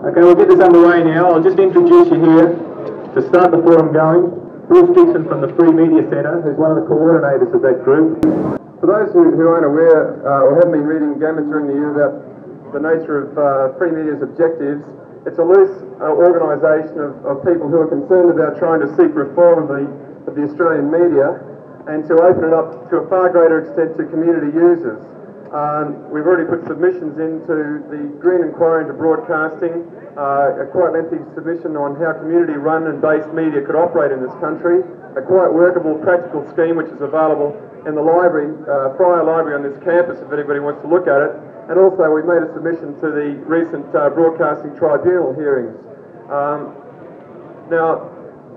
Okay, we'll get this underway now. I'll just introduce you here to start the forum going. Bruce Dickson from the Free Media Centre, who's one of the coordinators of that group. For those who, who aren't aware uh, or haven't been reading Gamma during the year about the nature of uh, free media's objectives, it's a loose uh, organisation of, of people who are concerned about trying to seek reform of the, of the Australian media and to open it up to a far greater extent to community users. Um, we've already put submissions into the Green Inquiry into Broadcasting, uh, a quite lengthy submission on how community-run and based media could operate in this country, a quite workable, practical scheme which is available in the library, uh, Fryer Library on this campus if anybody wants to look at it. And also we made a submission to the recent uh, Broadcasting Tribunal hearings. Um, now,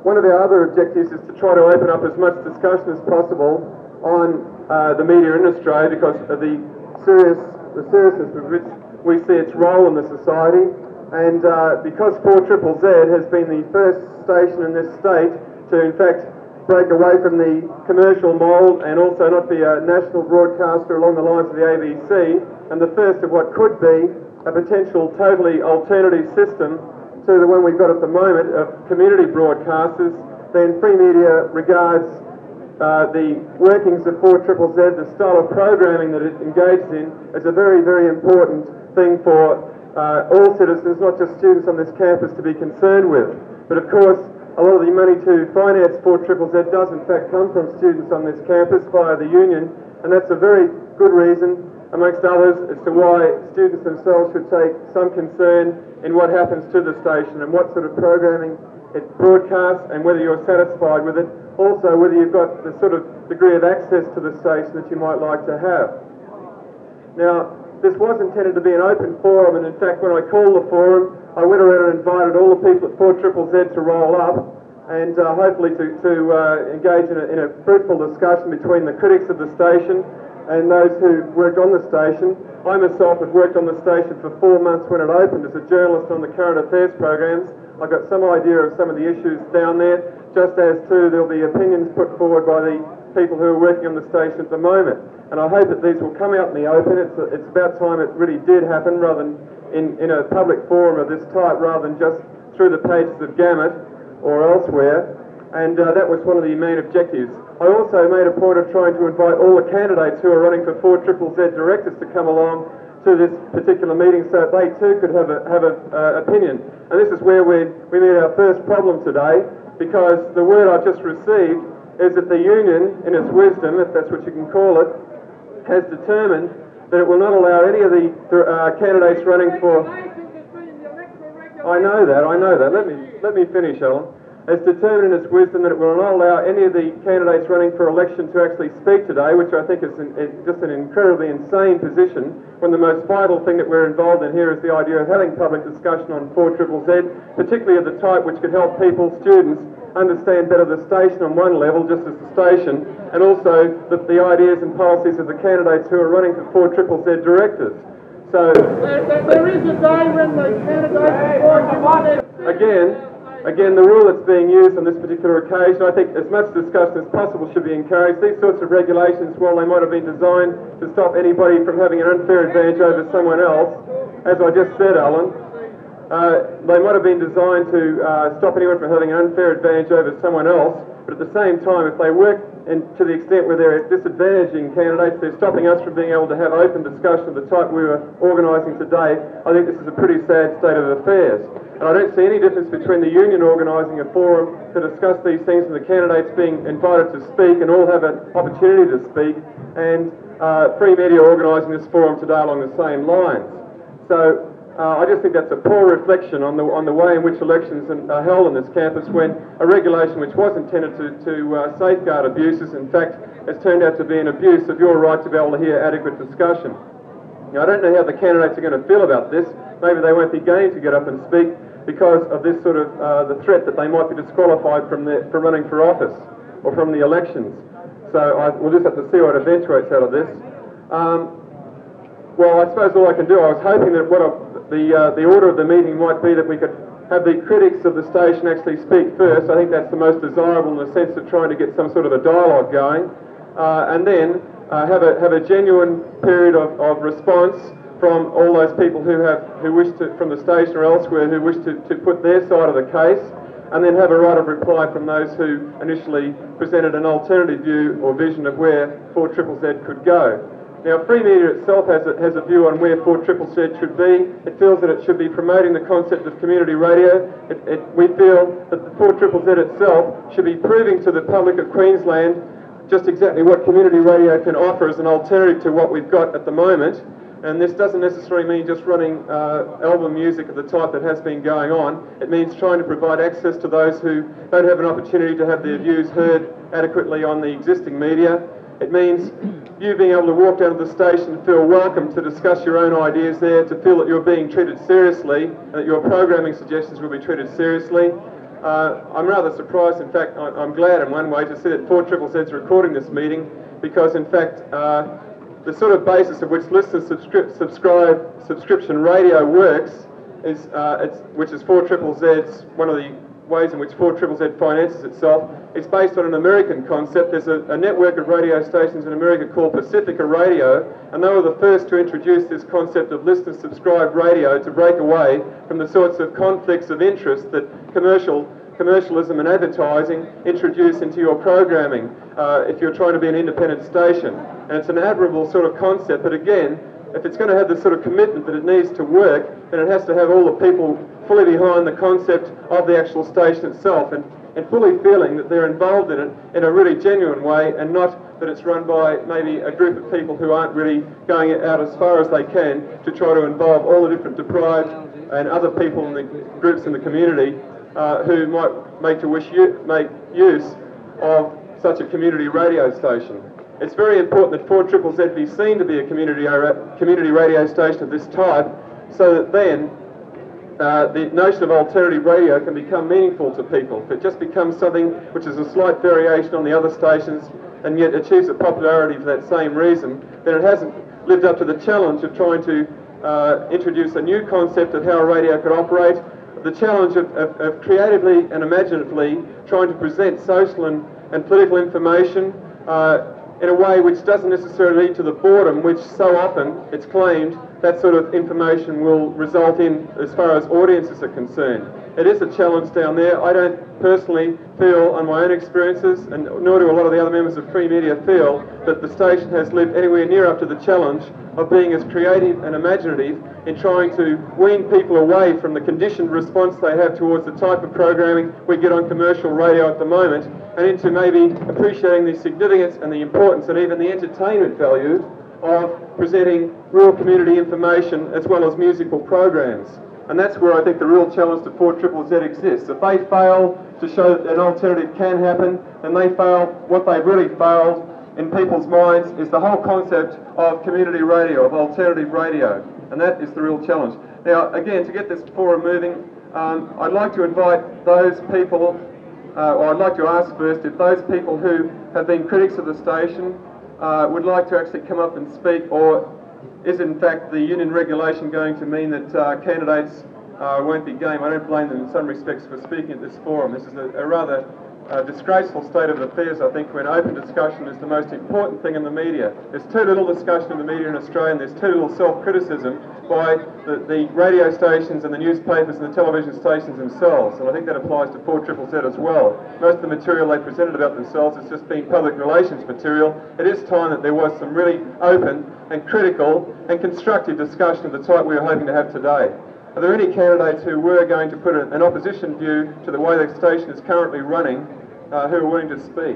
one of our other objectives is to try to open up as much discussion as possible on uh, the media in Australia because the serious, the seriousness with which we see its role in the society. And uh, because 4 Triple Z has been the first station in this state to, in fact, break away from the commercial mould and also not be a national broadcaster along the lines of the ABC, and the first of what could be a potential totally alternative system to the one we've got at the moment of community broadcasters, then Free Media regards uh, the workings of 4 Triple Z, the style of programming that it engages in, is a very, very important thing for uh, all citizens, not just students on this campus, to be concerned with. But of course, a lot of the money to finance 4 Triple Z does in fact come from students on this campus via the union, and that's a very good reason, amongst others, as to why students themselves should take some concern in what happens to the station and what sort of programming it broadcasts and whether you're satisfied with it. Also, whether you've got the sort of degree of access to the station that you might like to have. Now, this was intended to be an open forum, and in fact, when I called the forum, I went around and invited all the people at 4 Triple Z to roll up and uh, hopefully to, to uh, engage in a, in a fruitful discussion between the critics of the station and those who worked on the station. I myself had worked on the station for four months when it opened as a journalist on the current affairs programs. I got some idea of some of the issues down there, just as too there'll be opinions put forward by the people who are working on the station at the moment. And I hope that these will come out in the open. It's, it's about time it really did happen rather than in, in a public forum of this type rather than just through the pages of Gamut or elsewhere. And uh, that was one of the main objectives. I also made a point of trying to invite all the candidates who are running for 4 Triple Z directors to come along to this particular meeting so that they too could have a, have a uh, opinion. And this is where we, we meet our first problem today because the word I've just received is that the union, in its wisdom, if that's what you can call it, has determined that it will not allow any of the uh, candidates running for. I know that, I know that. Let me, let me finish, Alan has determined in its wisdom that it will not allow any of the candidates running for election to actually speak today, which I think is an, just an incredibly insane position, when the most vital thing that we're involved in here is the idea of having public discussion on 4 Triple Z, particularly of the type which could help people, students, understand better the station on one level, just as the station, and also the, the ideas and policies of the candidates who are running for 4 Triple Z directors. So, there, there, there is a day when the candidates Again, Again, the rule that's being used on this particular occasion, I think as much discussion as possible should be encouraged. These sorts of regulations, while they might have been designed to stop anybody from having an unfair advantage over someone else, as I just said, Alan, uh, they might have been designed to uh, stop anyone from having an unfair advantage over someone else, but at the same time, if they work and to the extent where they're disadvantaging candidates, they're stopping us from being able to have open discussion of the type we were organising today. I think this is a pretty sad state of affairs. And I don't see any difference between the union organising a forum to discuss these things and the candidates being invited to speak and all have an opportunity to speak, and uh, free media organising this forum today along the same lines. So uh, I just think that's a poor reflection on the, on the way in which elections are held on this campus when a regulation which was intended to, to uh, safeguard abuses, in fact, has turned out to be an abuse of your right to be able to hear adequate discussion. Now, I don't know how the candidates are going to feel about this. Maybe they won't be game to get up and speak because of this sort of uh, the threat that they might be disqualified from, the, from running for office or from the elections. So I, we'll just have to see what eventuates out of this. Um, well, I suppose all I can do, I was hoping that what the, uh, the order of the meeting might be that we could have the critics of the station actually speak first. I think that's the most desirable in the sense of trying to get some sort of a dialogue going. Uh, and then uh, have, a, have a genuine period of, of response from all those people who have who wish to from the station or elsewhere who wish to, to put their side of the case and then have a right of reply from those who initially presented an alternative view or vision of where 4 Triple Z could go. Now, Free Media itself has a, has a view on where 4 Triple Z should be. It feels that it should be promoting the concept of community radio. It, it, we feel that the 4 Triple Z itself should be proving to the public of Queensland just exactly what community radio can offer as an alternative to what we've got at the moment. And this doesn't necessarily mean just running uh, album music of the type that has been going on. It means trying to provide access to those who don't have an opportunity to have their views heard adequately on the existing media. It means you being able to walk down to the station and feel welcome to discuss your own ideas there, to feel that you're being treated seriously, and that your programming suggestions will be treated seriously. Uh, I'm rather surprised, in fact, I'm glad in one way to see that 4 Triple Z's recording this meeting because, in fact, uh, the sort of basis of which listener subscri- subscribe subscription radio works is, uh, which is 4 Triple Z's, one of the ways in which 4 Triple Z finances itself, is based on an American concept. There's a, a, network of radio stations in America called Pacifica Radio, and they were the first to introduce this concept of listener subscribed radio to break away from the sorts of conflicts of interest that commercial commercialism and advertising introduce into your programming uh, if you're trying to be an independent station. And it's an admirable sort of concept, but again, if it's going to have the sort of commitment that it needs to work, then it has to have all the people fully behind the concept of the actual station itself and, and fully feeling that they're involved in it in a really genuine way and not that it's run by maybe a group of people who aren't really going out as far as they can to try to involve all the different deprived and other people in the groups in the community uh, who might make to wish you, make use of such a community radio station. It's very important that 4 Triple Z be seen to be a community, community radio station of this type so that then uh, the notion of alternative radio can become meaningful to people. If it just becomes something which is a slight variation on the other stations and yet achieves a popularity for that same reason, then it hasn't lived up to the challenge of trying to uh, introduce a new concept of how radio could operate, the challenge of, of, of creatively and imaginatively trying to present social and, and political information uh, in a way which doesn't necessarily lead to the boredom which so often it's claimed that sort of information will result in as far as audiences are concerned. It is a challenge down there. I don't personally feel on my own experiences, and nor do a lot of the other members of Free Media feel, that the station has lived anywhere near up to the challenge of being as creative and imaginative in trying to wean people away from the conditioned response they have towards the type of programming we get on commercial radio at the moment, and into maybe appreciating the significance and the importance and even the entertainment value of presenting real community information as well as musical programs. And that's where I think the real challenge to 4 Triple Z exists. If they fail to show that an alternative can happen, then they fail. What they've really failed in people's minds is the whole concept of community radio, of alternative radio. And that is the real challenge. Now, again, to get this forum moving, um, I'd like to invite those people, uh, or I'd like to ask first if those people who have been critics of the station uh, would like to actually come up and speak, or is in fact the union regulation going to mean that uh, candidates uh, won't be game? I don't blame them in some respects for speaking at this forum. This is a, a rather uh, disgraceful state of affairs, I think, when open discussion is the most important thing in the media. There's too little discussion in the media in Australia, and there's too little self-criticism by the, the, radio stations and the newspapers and the television stations themselves, and I think that applies to 4 Triple Z as well. Most of the material they presented about themselves has just been public relations material. It is time that there was some really open and critical and constructive discussion of the type we are hoping to have today. Are there any candidates who were going to put an opposition view to the way the station is currently running uh, who are willing to speak?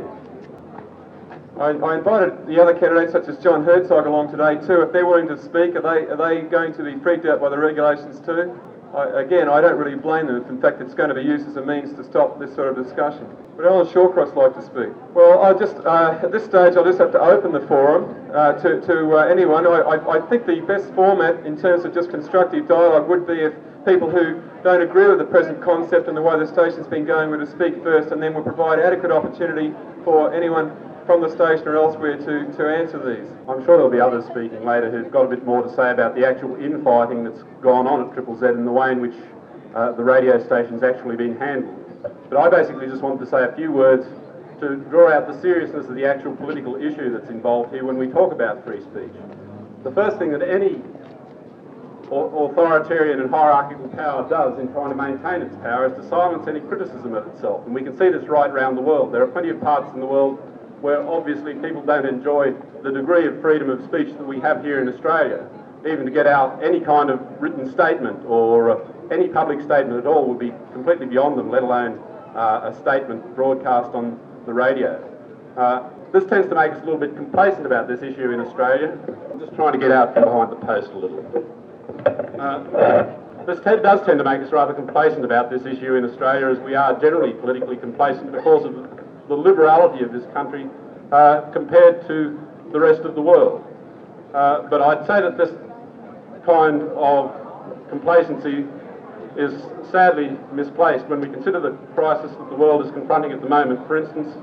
I, I, invited the other candidates, such as John Herzog, along today too. If they're willing to speak, are they, are they going to be freaked out by the regulations too? I, again, I don't really blame them in fact it's going to be used as a means to stop this sort of discussion. Would Alan Shawcross like to speak? Well, I just, uh, at this stage, I'll just have to open the forum uh, to, to uh, anyone. I, I, I, think the best format in terms of just constructive dialogue would be if people who don't agree with the present concept and the way the station's been going were to speak first and then we'll provide adequate opportunity for anyone from the station or elsewhere to, to answer these. I'm sure there'll be others speaking later who've got a bit more to say about the actual infighting that's gone on at Triple Z and the way in which uh, the radio station's actually been handled. But I basically just wanted to say a few words to draw out the seriousness of the actual political issue that's involved here when we talk about free speech. The first thing that any authoritarian and hierarchical power does in trying to maintain its power is to silence any criticism of itself. And we can see this right around the world. There are plenty of parts in the world where obviously people don't enjoy the degree of freedom of speech that we have here in Australia. Even to get out any kind of written statement or uh, any public statement at all would be completely beyond them, let alone uh, a statement broadcast on the radio. Uh, this tends to make us a little bit complacent about this issue in Australia. I'm just trying to get out from behind the post a little. Uh, this te- does tend to make us rather complacent about this issue in Australia, as we are generally politically complacent because of the liberality of this country uh, compared to the rest of the world. Uh, but I'd say that this kind of complacency is sadly misplaced when we consider the crisis that the world is confronting at the moment. For instance,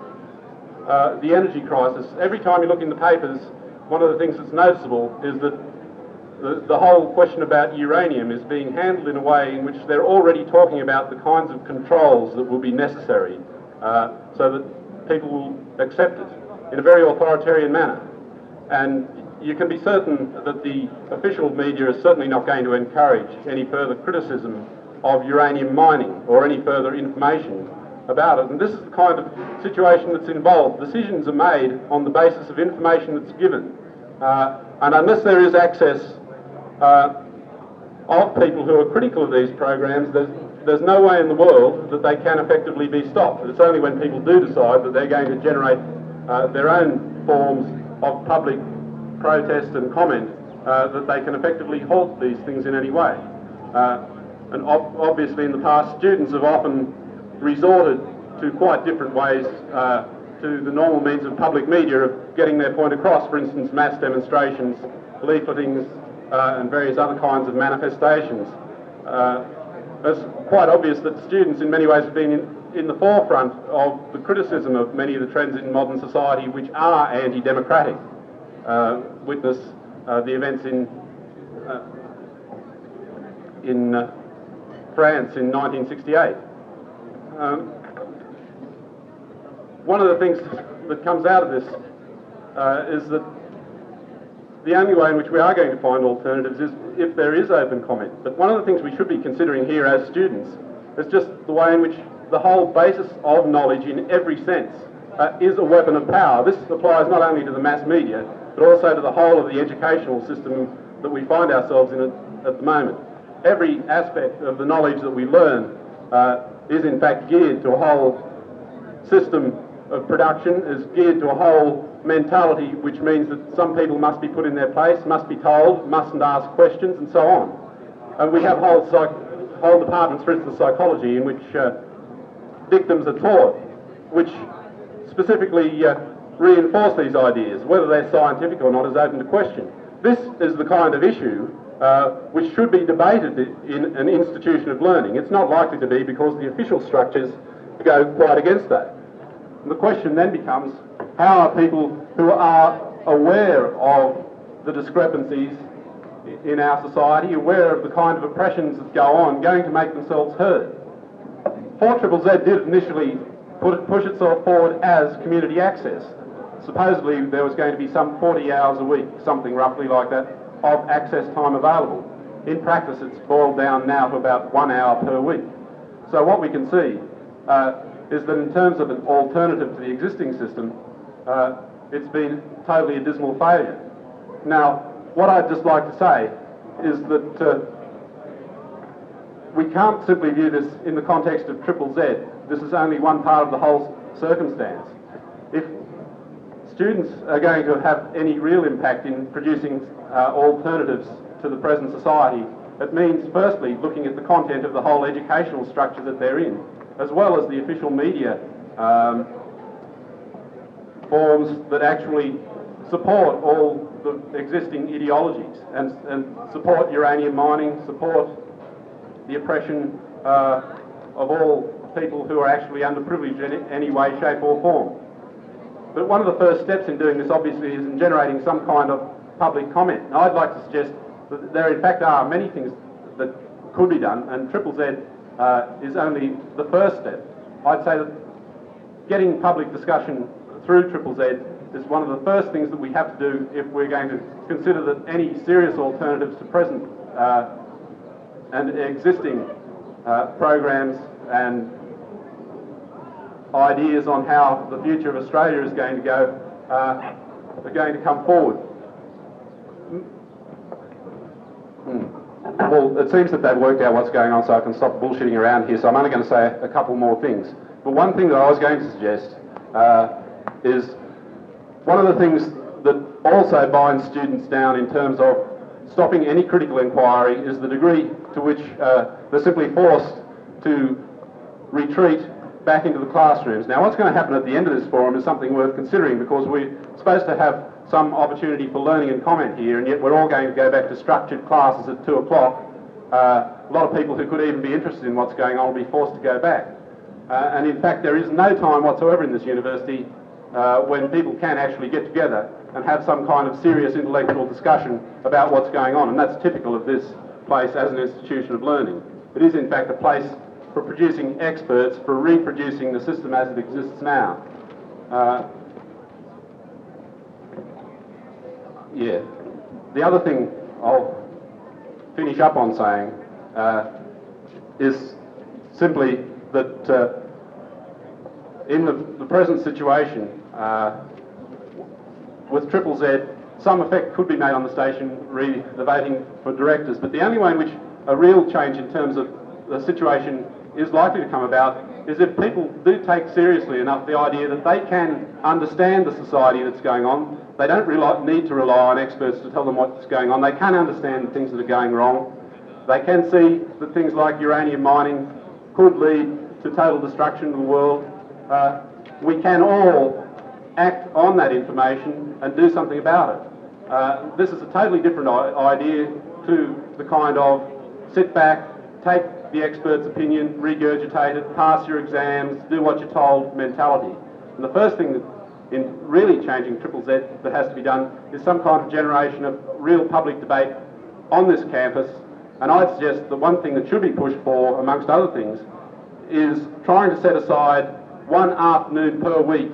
uh, the energy crisis. Every time you look in the papers, one of the things that's noticeable is that the, the whole question about uranium is being handled in a way in which they're already talking about the kinds of controls that will be necessary uh, so that people will accept it in a very authoritarian manner. And you can be certain that the official media is certainly not going to encourage any further criticism of uranium mining or any further information about it. And this is the kind of situation that's involved. Decisions are made on the basis of information that's given. Uh, and unless there is access uh, of people who are critical of these programs, there's, there's no way in the world that they can effectively be stopped. It's only when people do decide that they're going to generate uh, their own forms of public protest and comment uh, that they can effectively halt these things in any way. Uh, and ob- obviously in the past, students have often resorted to quite different ways uh, to the normal means of public media of getting their point across. For instance, mass demonstrations, leafletings, uh, and various other kinds of manifestations. Uh, it's quite obvious that students in many ways have been in, in, the forefront of the criticism of many of the trends in modern society which are anti-democratic. Uh, witness uh, the events in uh, in uh, France in 1968. Um, one of the things that comes out of this uh, is that the only way in which we are going to find alternatives is if there is open comment. But one of the things we should be considering here as students is just the way in which the whole basis of knowledge in every sense uh, is a weapon of power. This applies not only to the mass media, but also to the whole of the educational system that we find ourselves in at, the moment. Every aspect of the knowledge that we learn uh, is in fact geared to a whole system of production, is geared to a whole mentality, which means that some people must be put in their place, must be told, mustn't ask questions, and so on. And we have whole, psych- whole departments, for instance, psychology, in which uh, victims are taught, which specifically uh, reinforce these ideas. Whether they're scientific or not is open to question. This is the kind of issue uh, which should be debated in an institution of learning. It's not likely to be because the official structures go quite against that. And the question then becomes, how are people who are aware of the discrepancies in our society, aware of the kind of oppressions that go on, going to make themselves heard? 4 Z did initially put, push itself forward as community access. Supposedly there was going to be some 40 hours a week, something roughly like that, of access time available. In practice, it's boiled down now to about one hour per week. So what we can see uh, is that in terms of an alternative to the existing system, uh, it's been totally a dismal failure. Now, what I'd just like to say is that uh, we can't simply view this in the context of Triple Z. This is only one part of the whole circumstance. If students are going to have any real impact in producing uh, alternatives to the present society, it means firstly looking at the content of the whole educational structure that they're in, as well as the official media um, forms that actually support all the existing ideologies and, and support uranium mining, support the oppression uh, of all people who are actually underprivileged in any way, shape or form. But one of the first steps in doing this obviously is in generating some kind of public comment. Now I'd like to suggest that there in fact are many things that could be done and Triple Z uh, is only the first step. I'd say that getting public discussion through Triple Z is one of the first things that we have to do if we're going to consider that any serious alternatives to present uh, and existing uh, programs and ideas on how the future of Australia is going to go uh, are going to come forward. Hmm. Well, it seems that they've worked out what's going on, so I can stop bullshitting around here. So I'm only going to say a couple more things. But one thing that I was going to suggest uh, is one of the things that also binds students down in terms of stopping any critical inquiry is the degree to which uh, they're simply forced to retreat back into the classrooms. Now, what's going to happen at the end of this forum is something worth considering because we're supposed to have some opportunity for learning and comment here, and yet we're all going to go back to structured classes at 2 o'clock. Uh, a lot of people who could even be interested in what's going on will be forced to go back. Uh, and in fact, there is no time whatsoever in this university uh, when people can actually get together and have some kind of serious intellectual discussion about what's going on. And that's typical of this place as an institution of learning. It is, in fact, a place for producing experts, for reproducing the system as it exists now. Uh, yeah. The other thing I'll finish up on saying uh, is simply that uh, in the, the, present situation with Triple Z, some effect could be made on the station re the voting for directors, but the only way in which a real change in terms of the situation is likely to come about is if people do take seriously enough the idea that they can understand the society that's going on. They don't rely, need to rely on experts to tell them what's going on. They can understand the things that are going wrong. They can see that things like uranium mining could lead to total destruction of the world. Uh, we can all act on that information and do something about it. Uh, this is a totally different idea to the kind of sit back, take the expert's opinion, regurgitate it, pass your exams, do what you're told mentality. And the first thing that in really changing Triple Z that has to be done is some kind of generation of real public debate on this campus. And I'd suggest that one thing that should be pushed for, amongst other things, is trying to set aside one afternoon per week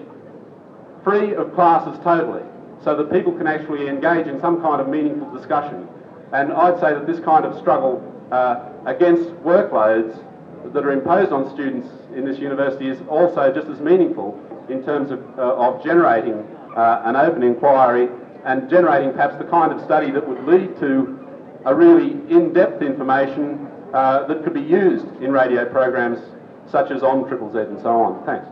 free of classes totally so that people can actually engage in some kind of meaningful discussion. And I'd say that this kind of struggle uh, against workloads that are imposed on students in this university is also just as meaningful in terms of, uh, of generating uh, an open inquiry and generating perhaps the kind of study that would lead to a really in-depth information uh, that could be used in radio programs such as on Triple Z and so on. Thanks.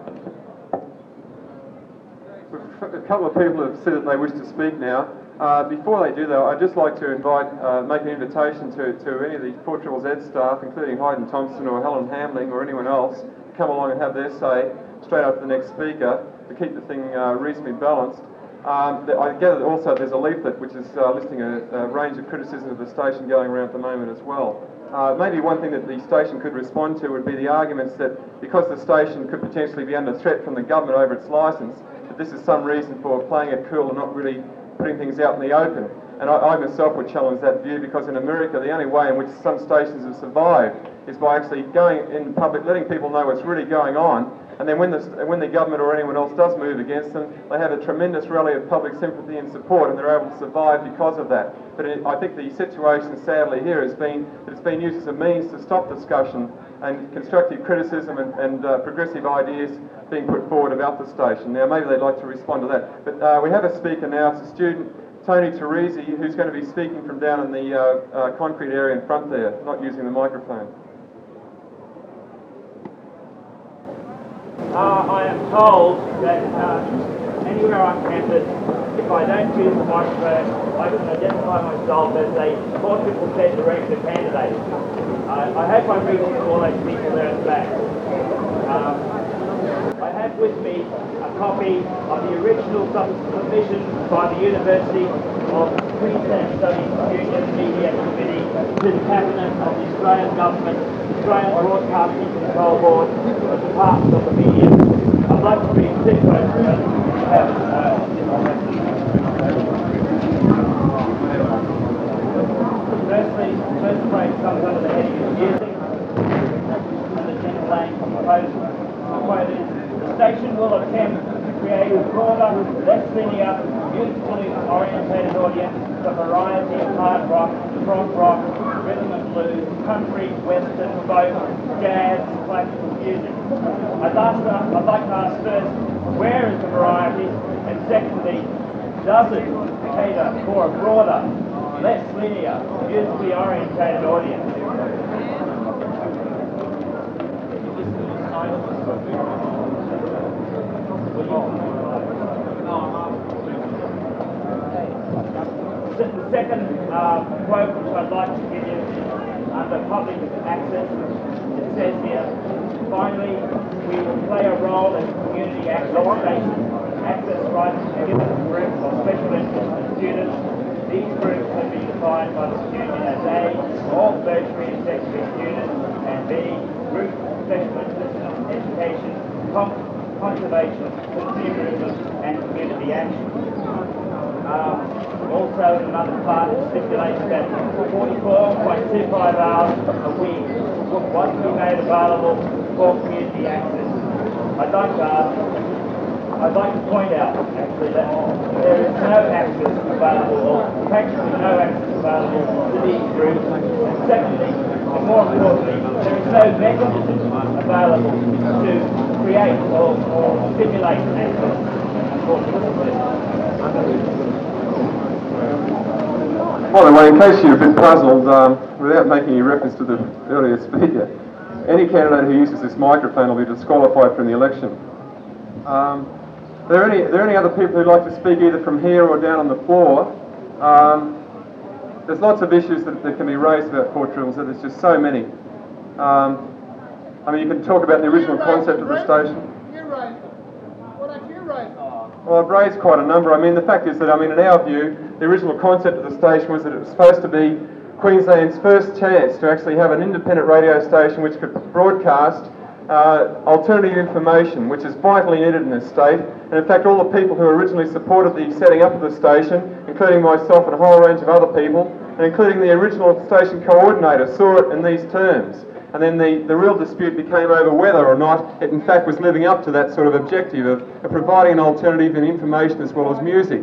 A couple of people have said that they wish to speak now. Uh, before they do though, I'd just like to invite, uh, make an invitation to, to any of the 4 Triple Z staff, including Hyden Thompson or Helen Hamling or anyone else, to come along and have their say straight after the next speaker to keep the thing uh, reasonably balanced. Um, I gather also there's a leaflet which is uh, listing a, a, range of criticism of the station going around at the moment as well. Uh, maybe one thing that the station could respond to would be the arguments that because the station could potentially be under threat from the government over its licence, this is some reason for playing it cool and not really putting things out in the open. And I, I, myself would challenge that view because in America, the only way in which some stations have survived is by actually going in public, letting people know what's really going on. And then when the, when the government or anyone else does move against them, they have a tremendous rally of public sympathy and support, and they're able to survive because of that. But it, I think the situation, sadly, here has been that it's been used as a means to stop discussion and constructive criticism and, and uh, progressive ideas being put forward about the station. Now, maybe they'd like to respond to that. But uh, we have a speaker now. It's a student, Tony Turrisi, who's going to be speaking from down in the uh, uh concrete area in front there, not using the microphone. Uh, I am told that uh, anywhere on campus, if I don't use the microphone, I can identify myself as a 4 triple Z director candidate. Uh, I hope I'm reaching all those people there at the back. Um, I have with me a copy of the original submission by the University of Queensland Studies Union Media Committee to the Cabinet of the Australian Government, Australian Broadcasting Control Board, the Department of the Media. I'd like to six words to have Firstly, first phrase comes under the heading of music, and the general name proposal. The quote is, station will attempt to create a broader, less linear, musically orientated audience with a variety of hard rock, prog rock, blues, country, western, folk, jazz, classical music. I'd, ask, I'd like to ask first, where is the variety? And secondly, does it cater for a broader, less linear, musically orientated audience? The second uh, quote which I'd like to give you under public access, it says here, finally, we will play a role as community access access rights to given groups of special interest and students. These groups have been defined by the student as A, all tertiary and students, and B, groups of special interest in education, con- conservation, consumerism, and community action. Um, also, another part, it stipulates that 44.25 hours a week to be made available for community access. I'd like to ask, I'd like to point out actually that there is no access available, or practically no access available to these groups. And secondly, and more importantly, there is no mechanism available to create or, or stimulate access. By the way, in case you're a bit puzzled, um, without making any reference to the earlier speaker, any candidate who uses this microphone will be disqualified from the election. Um, are, there any, are there any other people who'd like to speak either from here or down on the floor? Um, there's lots of issues that, that, can be raised about Tribbles, there's just so many. Um, I mean, you can talk about the original concept of the station. Well, I've raised quite a number. I mean, the fact is that, I mean, in our view, the original concept of the station was that it was supposed to be Queensland's first chance to actually have an independent radio station which could broadcast uh, alternative information, which is vitally needed in this state. And in fact, all the people who originally supported the setting up of the station, including myself and a whole range of other people, and including the original station coordinator, saw it in these terms. And then the, the real dispute became over whether or not it in fact was living up to that sort of objective of, of providing an alternative in information as well as music.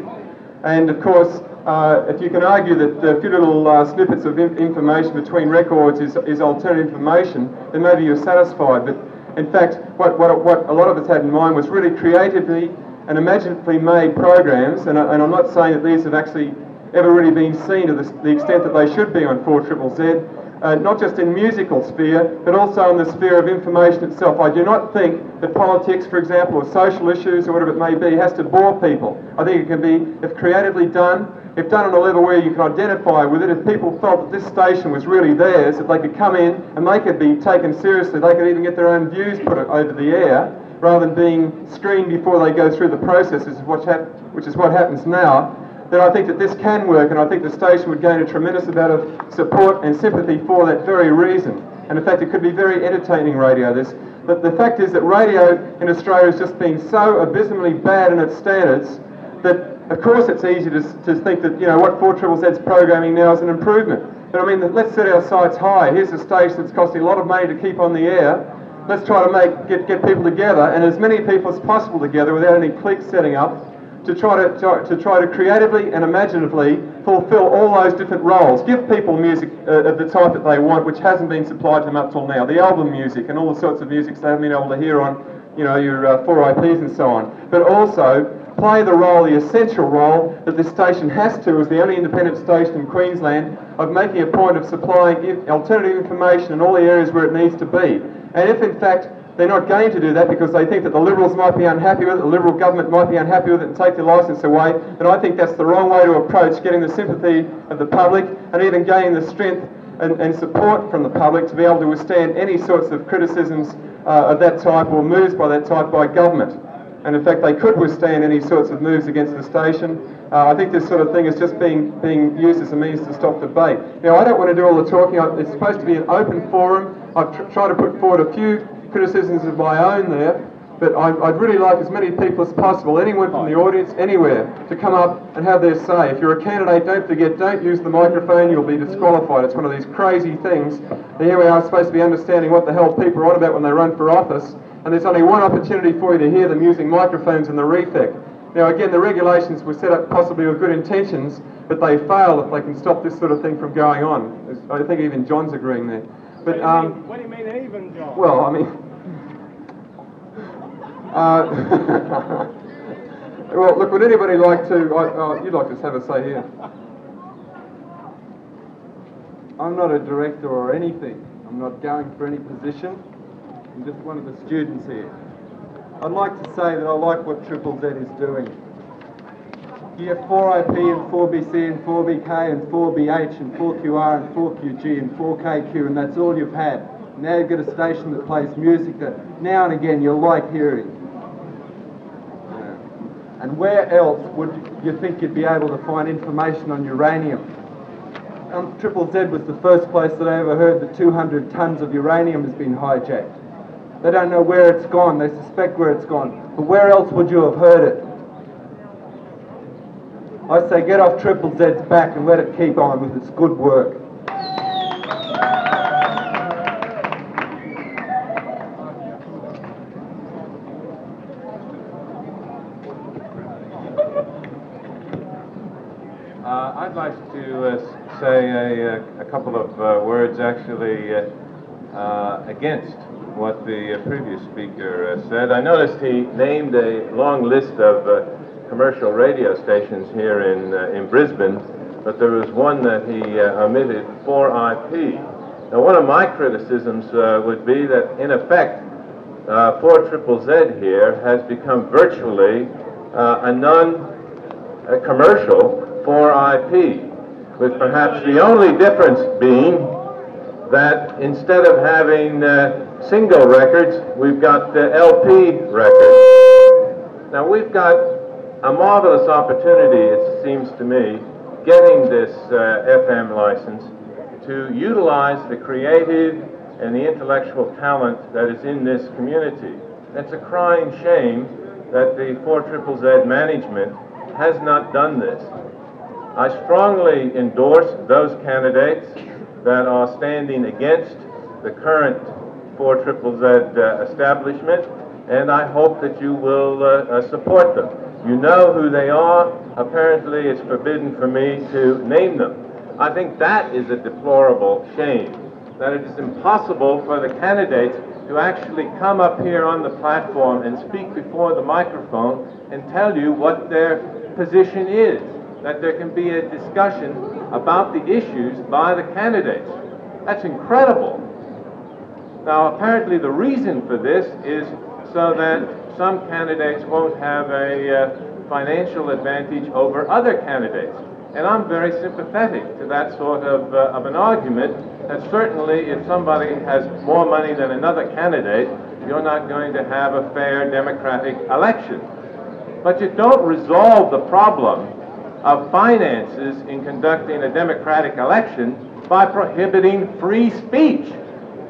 And of course, uh, if you can argue that a few little uh, snippets of in- information between records is, is alternative information, then maybe you're satisfied. But in fact, what, what, what a lot of us had in mind was really creatively and imaginatively made programs, and, and I'm not saying that these have actually ever really been seen to the, the extent that they should be on 4 Triple Z, uh, not just in musical sphere, but also in the sphere of information itself. I do not think that politics, for example, or social issues or whatever it may be, has to bore people. I think it can be, if creatively done, if done on a level where you can identify with it, if people felt that this station was really theirs, if they could come in and they could be taken seriously, they could even get their own views put over the air, rather than being screened before they go through the processes, which is what happens now, then I think that this can work, and I think the station would gain a tremendous amount of support and sympathy for that very reason. And in fact, it could be very entertaining radio. This, but the fact is that radio in Australia has just been so abysmally bad in its standards that, of course, it's easy to, to think that you know what 4 Triple Z's programming now is an improvement. But I mean, let's set our sights high. Here's a station that's costing a lot of money to keep on the air. Let's try to make get, get people together, and as many people as possible together without any cliques setting up to try to, to, to, try to creatively and imaginatively fulfill all those different roles. Give people music uh, of the type that they want, which hasn't been supplied to them up till now. The album music and all the sorts of music they haven't been able to hear on, you know, your uh, 4IPs and so on. But also play the role, the essential role that this station has to as the only independent station in Queensland of making a point of supplying alternative information in all the areas where it needs to be. And if in fact they're not going to do that because they think that the Liberals might be unhappy with it, the Liberal government might be unhappy with it and take their licence away. And I think that's the wrong way to approach getting the sympathy of the public and even gaining the strength and, and support from the public to be able to withstand any sorts of criticisms uh, of that type or moves by that type by government. And in fact, they could withstand any sorts of moves against the station. Uh, I think this sort of thing is just being, being used as a means to stop debate. Now, I don't want to do all the talking. It's supposed to be an open forum. I've tr- tried to put forward a few criticisms of my own there, but I, would really like as many people as possible, anyone from the audience, anywhere, to come up and have their say. If you're a candidate, don't forget, don't use the microphone, you'll be disqualified. It's one of these crazy things. Here we are supposed to be understanding what the hell people are on about when they run for office, and there's only one opportunity for you to hear them using microphones in the refec. Now, again, the regulations were set up possibly with good intentions, but they fail if they can stop this sort of thing from going on. I think even John's agreeing there. But um, What do you mean even, John? well, I mean, uh, well, look, would anybody like to? I, uh, you'd like to have a say here? I'm not a director or anything. I'm not going for any position. I'm just one of the students here. I'd like to say that I like what Triple Z is doing. You have 4IP and 4BC and 4BK and 4BH and 4QR and 4QG and 4KQ and that's all you've had. Now you've got a station that plays music that now and again you'll like hearing. And where else would you think you'd be able to find information on uranium? Um, Triple Z was the first place that I ever heard that 200 tons of uranium has been hijacked. They don't know where it's gone, they suspect where it's gone. But where else would you have heard it? I say get off Triple Z's back and let it keep on with its good work. Uh, I'd like to uh, say a, uh, a couple of uh, words actually uh, uh, against what the uh, previous speaker uh, said. I noticed he named a long list of uh, commercial radio stations here in, uh, in Brisbane, but there was one that he uh, omitted, 4IP. Now, one of my criticisms uh, would be that, in effect, uh, 4 Triple here has become virtually a non commercial 4IP, with perhaps the only difference being that instead of having single records, we've got the LP records. Now we've got a marvelous opportunity, it seems to me, getting this uh, FM license to utilize the creative and the intellectual talent that is in this community. It's a crying shame that the 4 Triple Z management has not done this. I strongly endorse those candidates that are standing against the current 4 Triple Z uh, establishment, and I hope that you will uh, uh, support them. You know who they are. Apparently, it's forbidden for me to name them. I think that is a deplorable shame, that it is impossible for the candidates to actually come up here on the platform and speak before the microphone and tell you what their position is, that there can be a discussion about the issues by the candidates. That's incredible. Now, apparently, the reason for this is so that some candidates won't have a uh, financial advantage over other candidates. And I'm very sympathetic to that sort of, uh, of an argument that certainly if somebody has more money than another candidate, you're not going to have a fair democratic election. But you don't resolve the problem of finances in conducting a democratic election by prohibiting free speech.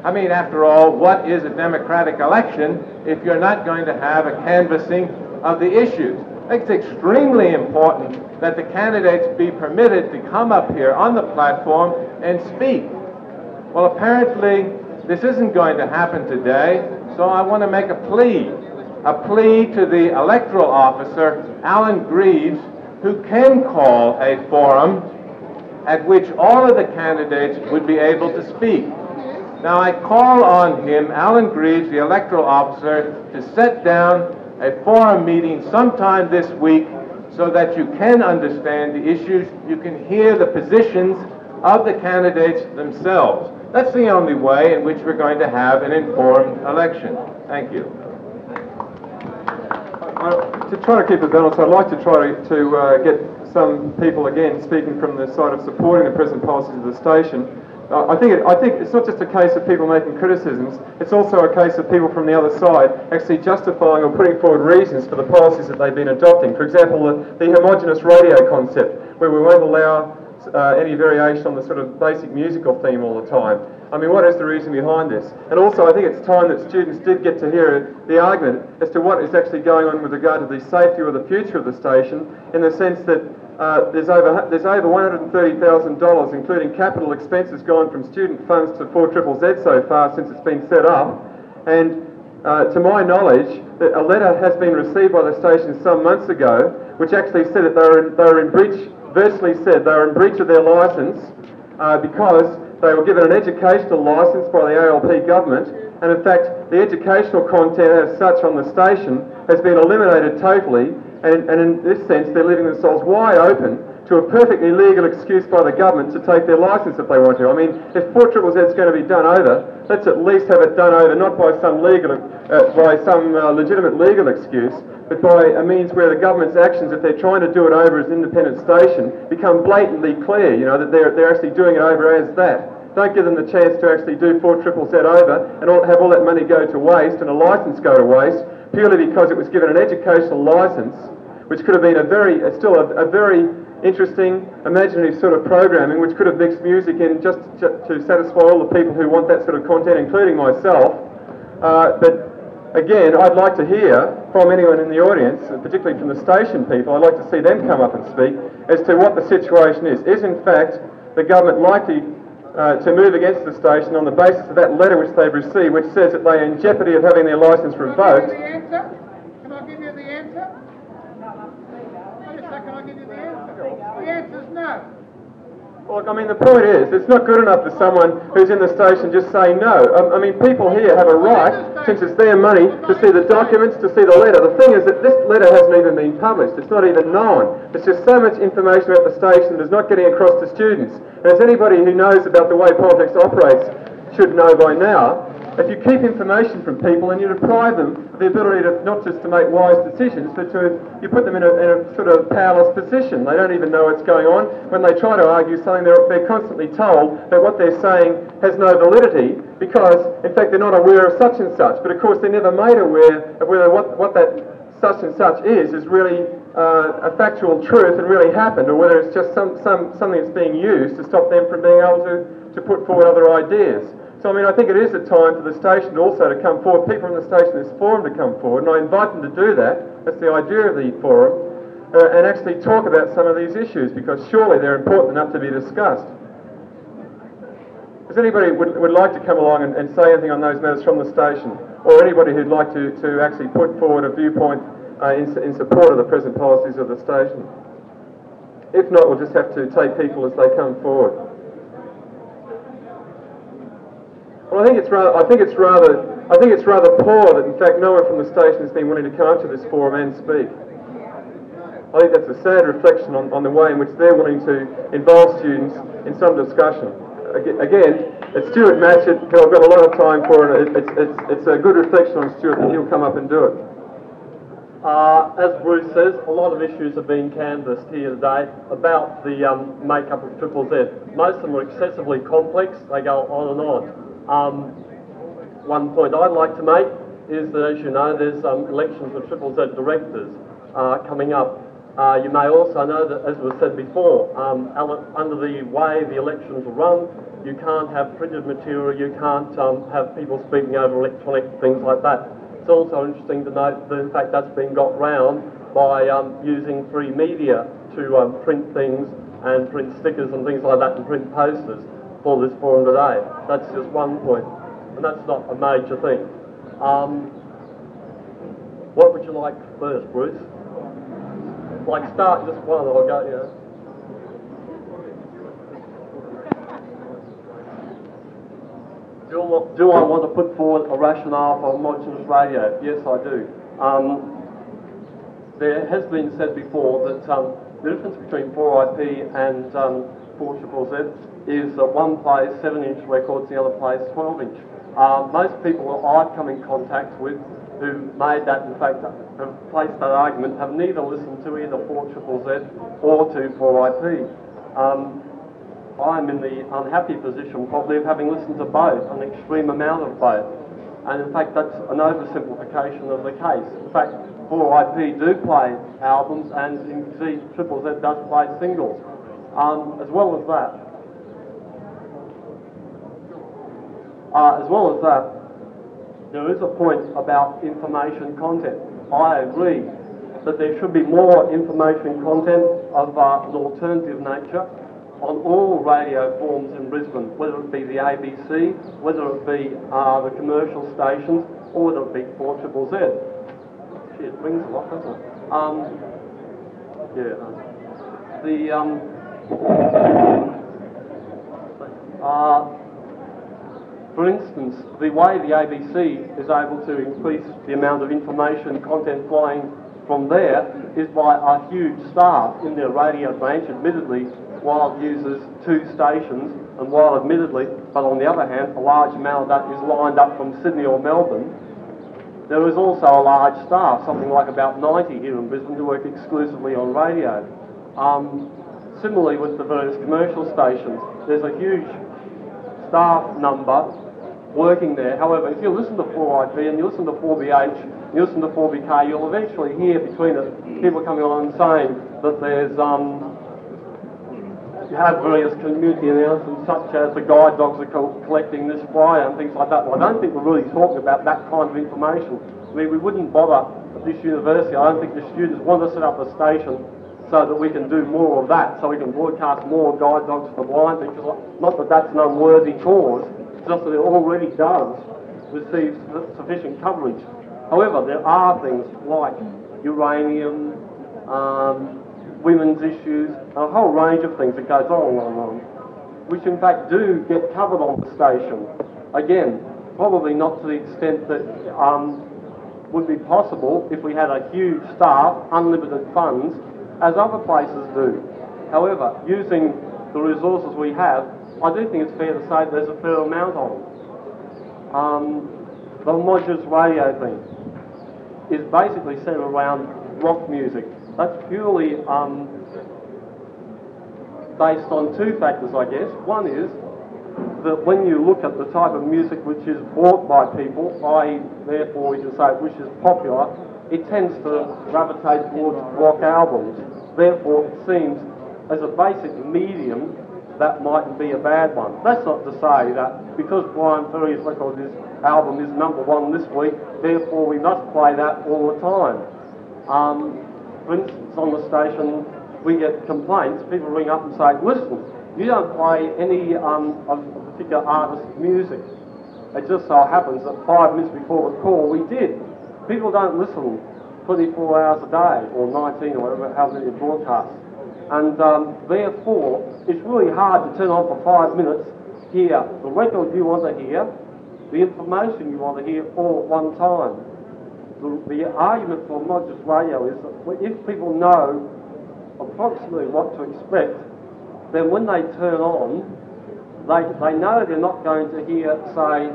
I mean, after all, what is a democratic election if you're not going to have a canvassing of the issues? It's extremely important that the candidates be permitted to come up here on the platform and speak. Well, apparently, this isn't going to happen today, so I want to make a plea. A plea to the electoral officer, Alan Greaves, who can call a forum at which all of the candidates would be able to speak. Now, I call on him, Alan Greaves, the electoral officer, to set down a forum meeting sometime this week so that you can understand the issues, you can hear the positions of the candidates themselves. That's the only way in which we're going to have an informed election. Thank you. Uh, to try to keep a balance, I'd like to try to, to uh, get some people again speaking from the side of supporting the present policies of the station. I think it, I think it's not just a case of people making criticisms. It's also a case of people from the other side actually justifying or putting forward reasons for the policies that they've been adopting. For example, the, the homogenous radio concept, where we won't allow uh, any variation on the sort of basic musical theme all the time. I mean, what is the reason behind this? And also, I think it's time that students did get to hear the argument as to what is actually going on with regard to the safety or the future of the station, in the sense that uh, there's over there's over $130,000, including capital expenses, gone from student funds to 4 Triple Z so far since it's been set up, and uh, to my knowledge, a letter has been received by the station some months ago, which actually said that they were in, they were in breach, virtually said they were in breach of their licence uh, because they were given an educational licence by the ALP government, and in fact, the educational content as such on the station has been eliminated totally, and, and in this sense, they're leaving themselves wide open to a perfectly legal excuse by the government to take their licence if they want to. I mean, if 4 triple Z is going to be done over, let's at least have it done over not by some legal, uh, by some uh, legitimate legal excuse, but by a means where the government's actions, if they're trying to do it over as an independent station, become blatantly clear. You know that they're they're actually doing it over as that. Don't give them the chance to actually do 4 triple Z over and all, have all that money go to waste and a licence go to waste purely because it was given an educational licence, which could have been a very, still a, a very interesting, imaginative sort of programming which could have mixed music in just to, to satisfy all the people who want that sort of content, including myself. Uh, but again, I'd like to hear from anyone in the audience, particularly from the station people, I'd like to see them come up and speak as to what the situation is. Is in fact the government likely uh, to move against the station on the basis of that letter which they've received, which says that they are in jeopardy of having their licence revoked? Can I give you the answer? Can I give you the answer? Second, I'll give you the answer. The answer's no. Look, I mean, the point is, it's not good enough for someone who's in the station just say no. Um, I mean, people here have a right, since it's their money, to see the documents, to see the letter. The thing is that this letter hasn't even been published. It's not even known. It's just so much information about the station that's not getting across to students. And as anybody who knows about the way politics operates should know by now, if you keep information from people and you deprive them of the ability to not just to make wise decisions, but to you put them in a, in a sort of powerless position. They don't even know what's going on. When they try to argue something, they're, they're constantly told that what they're saying has no validity because, in fact, they're not aware of such and such. But of course, they're never made aware of whether what, what that such and such is is really uh, a factual truth and really happened, or whether it's just some, some, something that's being used to stop them from being able to, to put forward other ideas. So, I mean, I think it is a time for the station also to come forward, people from the station, this forum to come forward, and I invite them to do that. That's the idea of the forum, uh, and actually talk about some of these issues because surely they're important enough to be discussed. Does anybody would, would like to come along and, and say anything on those matters from the station, or anybody who'd like to, to actually put forward a viewpoint uh, in, in support of the present policies of the station? If not, we'll just have to take people as they come forward. Well, I think it's rather. I think it's rather. I think it's rather poor that, in fact, no one from the station has been willing to come to this forum and speak. I think that's a sad reflection on, on the way in which they're willing to involve students in some discussion. Again, it's Stuart Matchett, who I've got a lot of time for, and it, it's, it's, it's a good reflection on Stuart that he'll come up and do it. Uh, as Bruce says, a lot of issues have been canvassed here today about the um, makeup of Triple Z. Most of them are excessively complex, they go on and on. Um, one point I'd like to make is that, as you know, there's um, elections for Triple Z directors uh, coming up. Uh, you may also know that, as was said before, um, under the way the elections are run, you can't have printed material, you can't um, have people speaking over electronic things like that. It's also interesting to note that, in fact, that's been got round by um, using free media to um, print things and print stickers and things like that and print posters for this forum today. That's just one point, and that's not a major thing. Um, what would you like first, Bruce? Like start just one, I'll go, you know. Do, I- want to put forward a rationale for homogenous radio? Yes, I do. Um, there has been said before that um, the difference between 4IP and um, 4 Z is that one plays 7 inch records, the other plays 12 inch. Uh, most people that I've come in contact with who made that, in fact, have placed that argument, have neither listened to either 4 Z or to 4IP. Um, I'm in the unhappy position probably of having listened to both, an extreme amount of both. And in fact, that's an oversimplification of the case. In fact, 4IP do play albums, and indeed Triple Z does play singles. Um, as well as that, uh, as well as that, there is a point about information content. I agree that there should be more information content of uh, an alternative nature on all radio forms in Brisbane, whether it be the ABC, whether it be uh, the commercial stations, or would it be 4 Triple Z? Shit, it rings a lot, doesn't it? Um, yeah. The, um, uh, for instance, the way the ABC is able to increase the amount of information content flying from there is by a huge staff in their radio branch, admittedly, while it uses two stations, and while admittedly, but on the other hand, a large amount of that is lined up from Sydney or Melbourne, there is also a large staff, something like about 90 here in Brisbane, who work exclusively on radio. Um, similarly with the various commercial stations, there's a huge staff number working there. However, if you listen to 4IP and you listen to 4BH, you listen to 4BK, you'll eventually hear between it people coming on and saying that there's um, you have various community announcements such as the guide dogs are co- collecting this flyer and things like that. Well, I don't think we're really talking about that kind of information. I mean, we wouldn't bother at this university. I don't think the students want to set up a station so that we can do more of that, so we can broadcast more guide dogs for the blind, because not that that's an unworthy cause, just that it already does receive sufficient coverage. However, there are things like uranium, um, women's issues, a whole range of things that goes on and on and on, which in fact do get covered on the station. Again, probably not to the extent that um, would be possible if we had a huge staff, unlimited funds, as other places do. However, using the resources we have, I do think it's fair to say there's a fair amount of it. Um, the homogenous radio thing is basically centered around rock music. That's purely um, based on two factors, I guess. One is that when you look at the type of music which is bought by people, i.e., therefore we can say which is popular, it tends to gravitate towards rock albums. Therefore, it seems as a basic medium that mightn't be a bad one. That's not to say that because Bryan Ferry's record is, album is number one this week, therefore we must play that all the time. Um, for instance, on the station, we get complaints. People ring up and say, listen, you don't play any um, of a particular artist's music. It just so happens that five minutes before the call, we did. People don't listen 24 hours a day, or 19, or whatever, how many broadcasts. And um, therefore, it's really hard to turn on for five minutes, hear the record you want to hear, the information you want to hear all at one time. The, the argument for modulus radio is that if people know approximately what to expect, then when they turn on, they, they know they're not going to hear, say,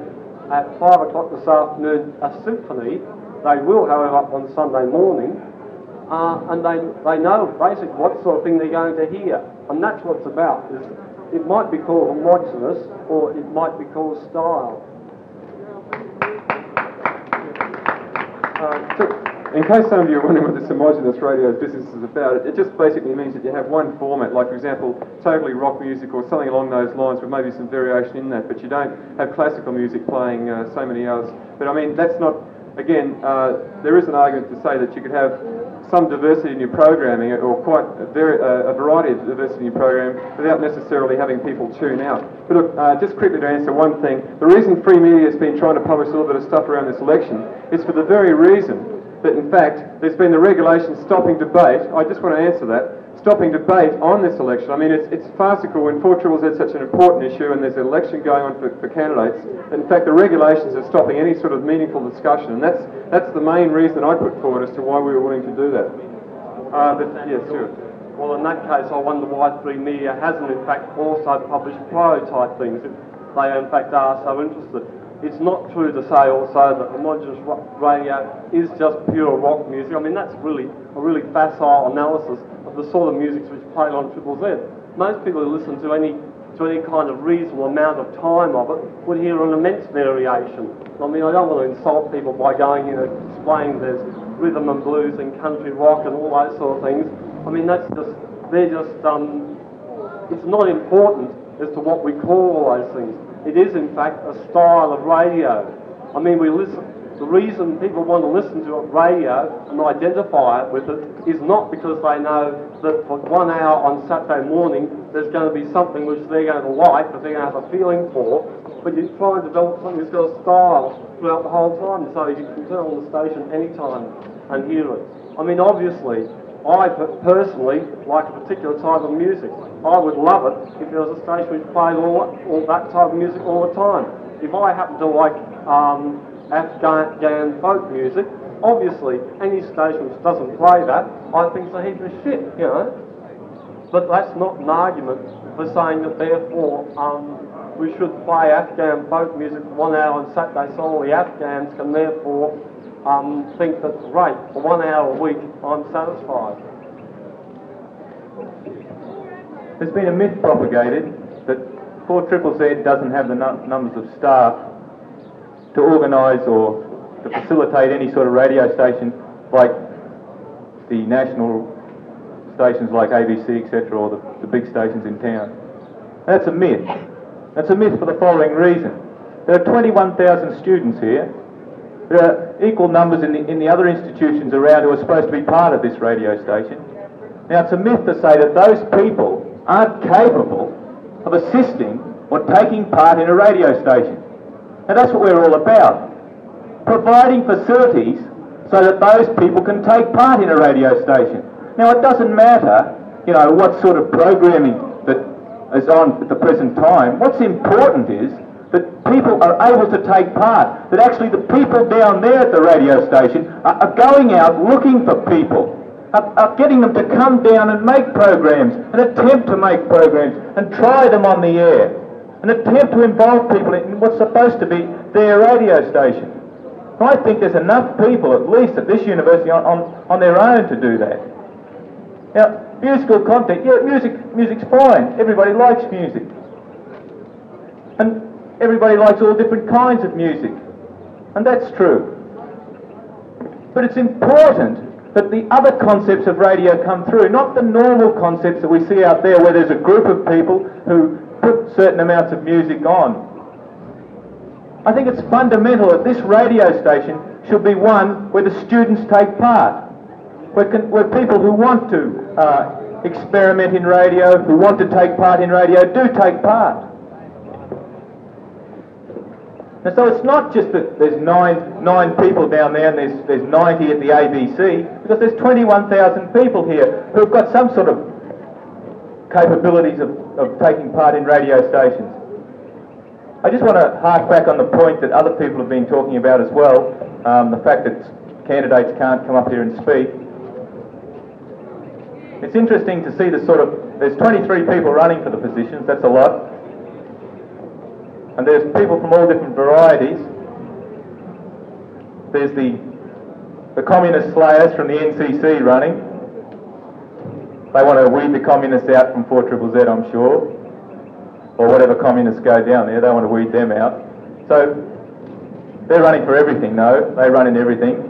at 5 o'clock this afternoon, a symphony. They will, however, on Sunday morning. Uh, and they, they know basically what sort of thing they're going to hear. And that's what it's about. Is it might be called homogenous or it might be called style. Uh, in case some of you are wondering what this homogenous radio business is about, it, it just basically means that you have one format, like for example, totally rock music or something along those lines with maybe some variation in that, but you don't have classical music playing uh, so many hours. But I mean, that's not, again, uh, there is an argument to say that you could have some diversity in your programming or quite a, very, uh, a variety of diversity in your program without necessarily having people tune out. But look, uh, just quickly to answer one thing, the reason Free Media has been trying to publish a little bit of stuff around this election is for the very reason that in fact there's been the regulation stopping debate. I just want to answer that. Stopping debate on this election. I mean, it's, it's farcical when 4 Triple Z such an important issue and there's an election going on for, for candidates. In fact, the regulations are stopping any sort of meaningful discussion, and that's, that's the main reason I put forward as to why we were willing to do that. Uh, but, yes, sure. Well, in that case, I wonder why Free Media hasn't, in fact, also published prototype things if they, in fact, are so interested. It's not true to say also that homogenous radio is just pure rock music. I mean, that's really a really facile analysis the sort of music which played on Triple Z. Most people who listen to any to any kind of reasonable amount of time of it would hear an immense variation. I mean, I don't want to insult people by going in and explaining there's rhythm and blues and country rock and all those sort of things. I mean, that's just they're just um, it's not important as to what we call all those things. It is, in fact, a style of radio. I mean, we listen. The reason people want to listen to a radio and identify it with it is not because they know that for one hour on Saturday morning there's going to be something which they're going to like, that they're going to have a feeling for, but you try and develop something that's got a style throughout the whole time so you can turn on the station anytime and hear it. I mean, obviously, I personally like a particular type of music. I would love it if there was a station which played all, all that type of music all the time. If I happen to like um, Afghan folk music, obviously any station which doesn't play that, I think it's a heap of shit, you know. But that's not an argument for saying that therefore um, we should play Afghan folk music for one hour on Saturday so all the Afghans can therefore um, think that, right, for one hour a week I'm satisfied. There's been a myth propagated that 4 Triple Z doesn't have the numbers of staff to organise or to facilitate any sort of radio station like the national stations like ABC, etc., or the, the big stations in town. That's a myth. That's a myth for the following reason. There are 21,000 students here. There are equal numbers in the, in the other institutions around who are supposed to be part of this radio station. Now, it's a myth to say that those people aren't capable of assisting or taking part in a radio station. And that's what we're all about. Providing facilities so that those people can take part in a radio station. Now, it doesn't matter, you know, what sort of programming that is on at the present time. What's important is that people are able to take part, that actually the people down there at the radio station are, are going out looking for people, are, are, getting them to come down and make programs, and attempt to make programs, and try them on the air, an attempt to involve people in what's supposed to be their radio station. I think there's enough people, at least at this university, on, on, on their own to do that. Now, musical content, yeah, music, music's fine. Everybody likes music. And everybody likes all different kinds of music. And that's true. But it's important that the other concepts of radio come through, not the normal concepts that we see out there where there's a group of people who certain amounts of music on. I think it's fundamental that this radio station should be one where the students take part where, where people who want to uh, experiment in radio, who want to take part in radio, do take part. And so it's not just that there's nine, nine people down there and there's, there's 90 at the ABC, because there's 21,000 people here who've got some sort of capabilities of, of taking part in radio stations. I just want to hark back on the point that other people have been talking about as well, um, the fact that candidates can't come up here and speak. It's interesting to see the sort of, there's 23 people running for the positions, that's a lot. And there's people from all different varieties. There's the, the communist slayers from the NCC running. They want to weed the communists out from 4 Triple Z, I'm sure. Or whatever communists go down there, they want to weed them out. So they're running for everything, though. They run in everything.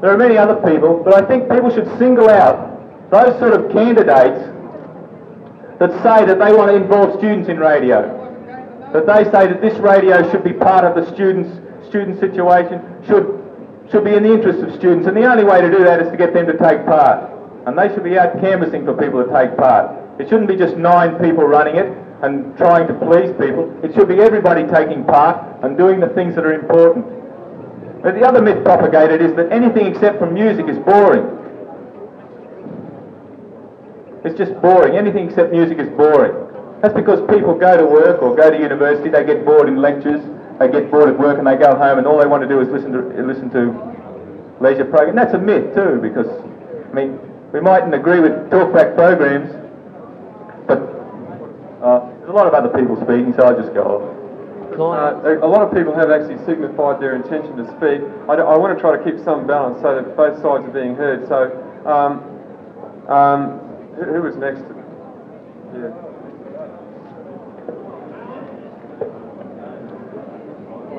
There are many other people, but I think people should single out those sort of candidates that say that they want to involve students in radio. That they say that this radio should be part of the students' student situation, should should be in the interest of students, and the only way to do that is to get them to take part. And they should be out canvassing for people to take part. It shouldn't be just nine people running it and trying to please people. It should be everybody taking part and doing the things that are important. But the other myth propagated is that anything except from music is boring. It's just boring. Anything except music is boring. That's because people go to work or go to university, they get bored in lectures, they get bored at work and they go home and all they want to do is listen to, listen to leisure programs. That's a myth too because, I mean, we mightn't agree with talkback programs, but uh, there's a lot of other people speaking, so I'll just go off. Uh, a lot of people have actually signified their intention to speak. I, I, want to try to keep some balance so that both sides are being heard. So, um, um, who, who was next? Yeah.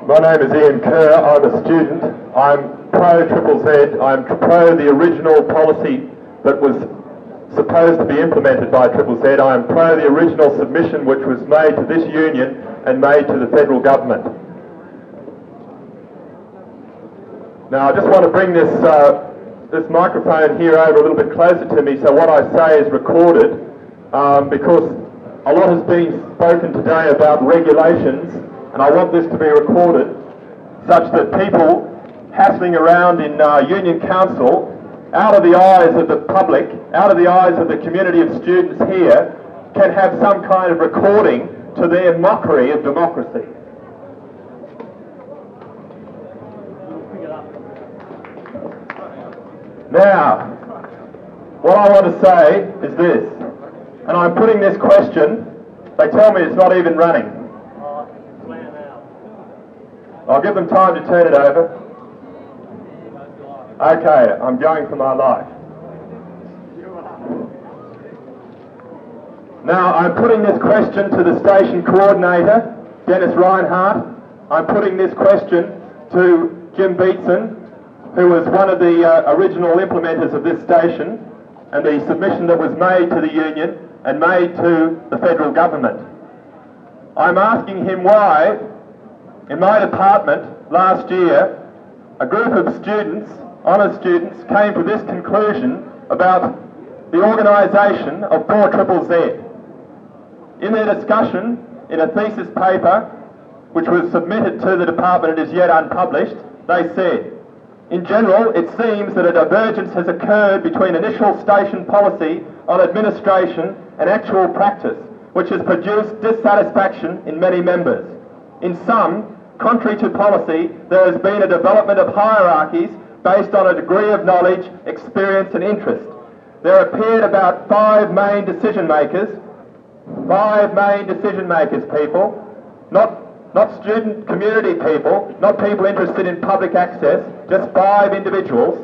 My name is Ian Curr. I'm a student. I'm pro Triple Z. I'm pro the original policy that was supposed to be implemented by Triple Z. I am pro the original submission which was made to this union and made to the federal government. Now, I just want to bring this, uh, this microphone here over a little bit closer to me so what I say is recorded um, because a lot has been spoken today about regulations and I want this to be recorded such that people hassling around in uh, Union Council out of the eyes of the public, out of the eyes of the community of students here, can have some kind of recording to their mockery of democracy. Now, what I want to say is this, and I'm putting this question, they tell me it's not even running. I'll give them time to turn it over. Okay, I'm going for my life. Now, I'm putting this question to the station coordinator, Dennis Reinhardt. I'm putting this question to Jim Beatson, who was one of the uh, original implementers of this station, and the submission that was made to the union and made to the federal government. I'm asking him why, in my department last year, a group of students, honours students, came to this conclusion about the organisation of 4 Triple Z. In their discussion, in a thesis paper, which was submitted to the department and is yet unpublished, they said, in general, it seems that a divergence has occurred between initial station policy on administration and actual practice, which has produced dissatisfaction in many members. In some, contrary to policy, there has been a development of hierarchies based on a degree of knowledge, experience and interest. There appeared about five main decision makers, five main decision makers, people, not not student community people, not people interested in public access, just five individuals,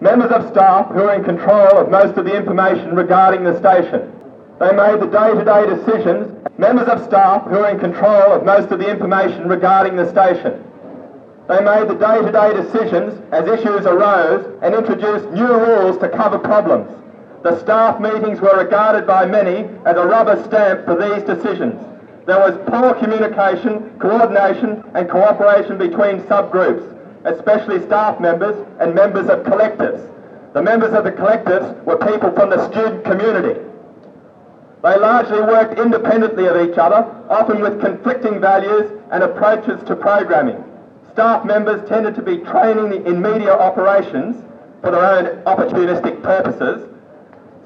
members of staff who are in control of most of the information regarding the station. They made the day-to-day decisions, members of staff who are in control of most of the information regarding the station. They made the day-to-day decisions as issues arose and introduced new rules to cover problems. The staff meetings were regarded by many as a rubber stamp for these decisions. There was poor communication, coordination and cooperation between subgroups, especially staff members and members of collectives. The members of the collectives were people from the student community. They largely worked independently of each other, often with conflicting values and approaches to programming. Staff members tended to be training in media operations for their own opportunistic purposes,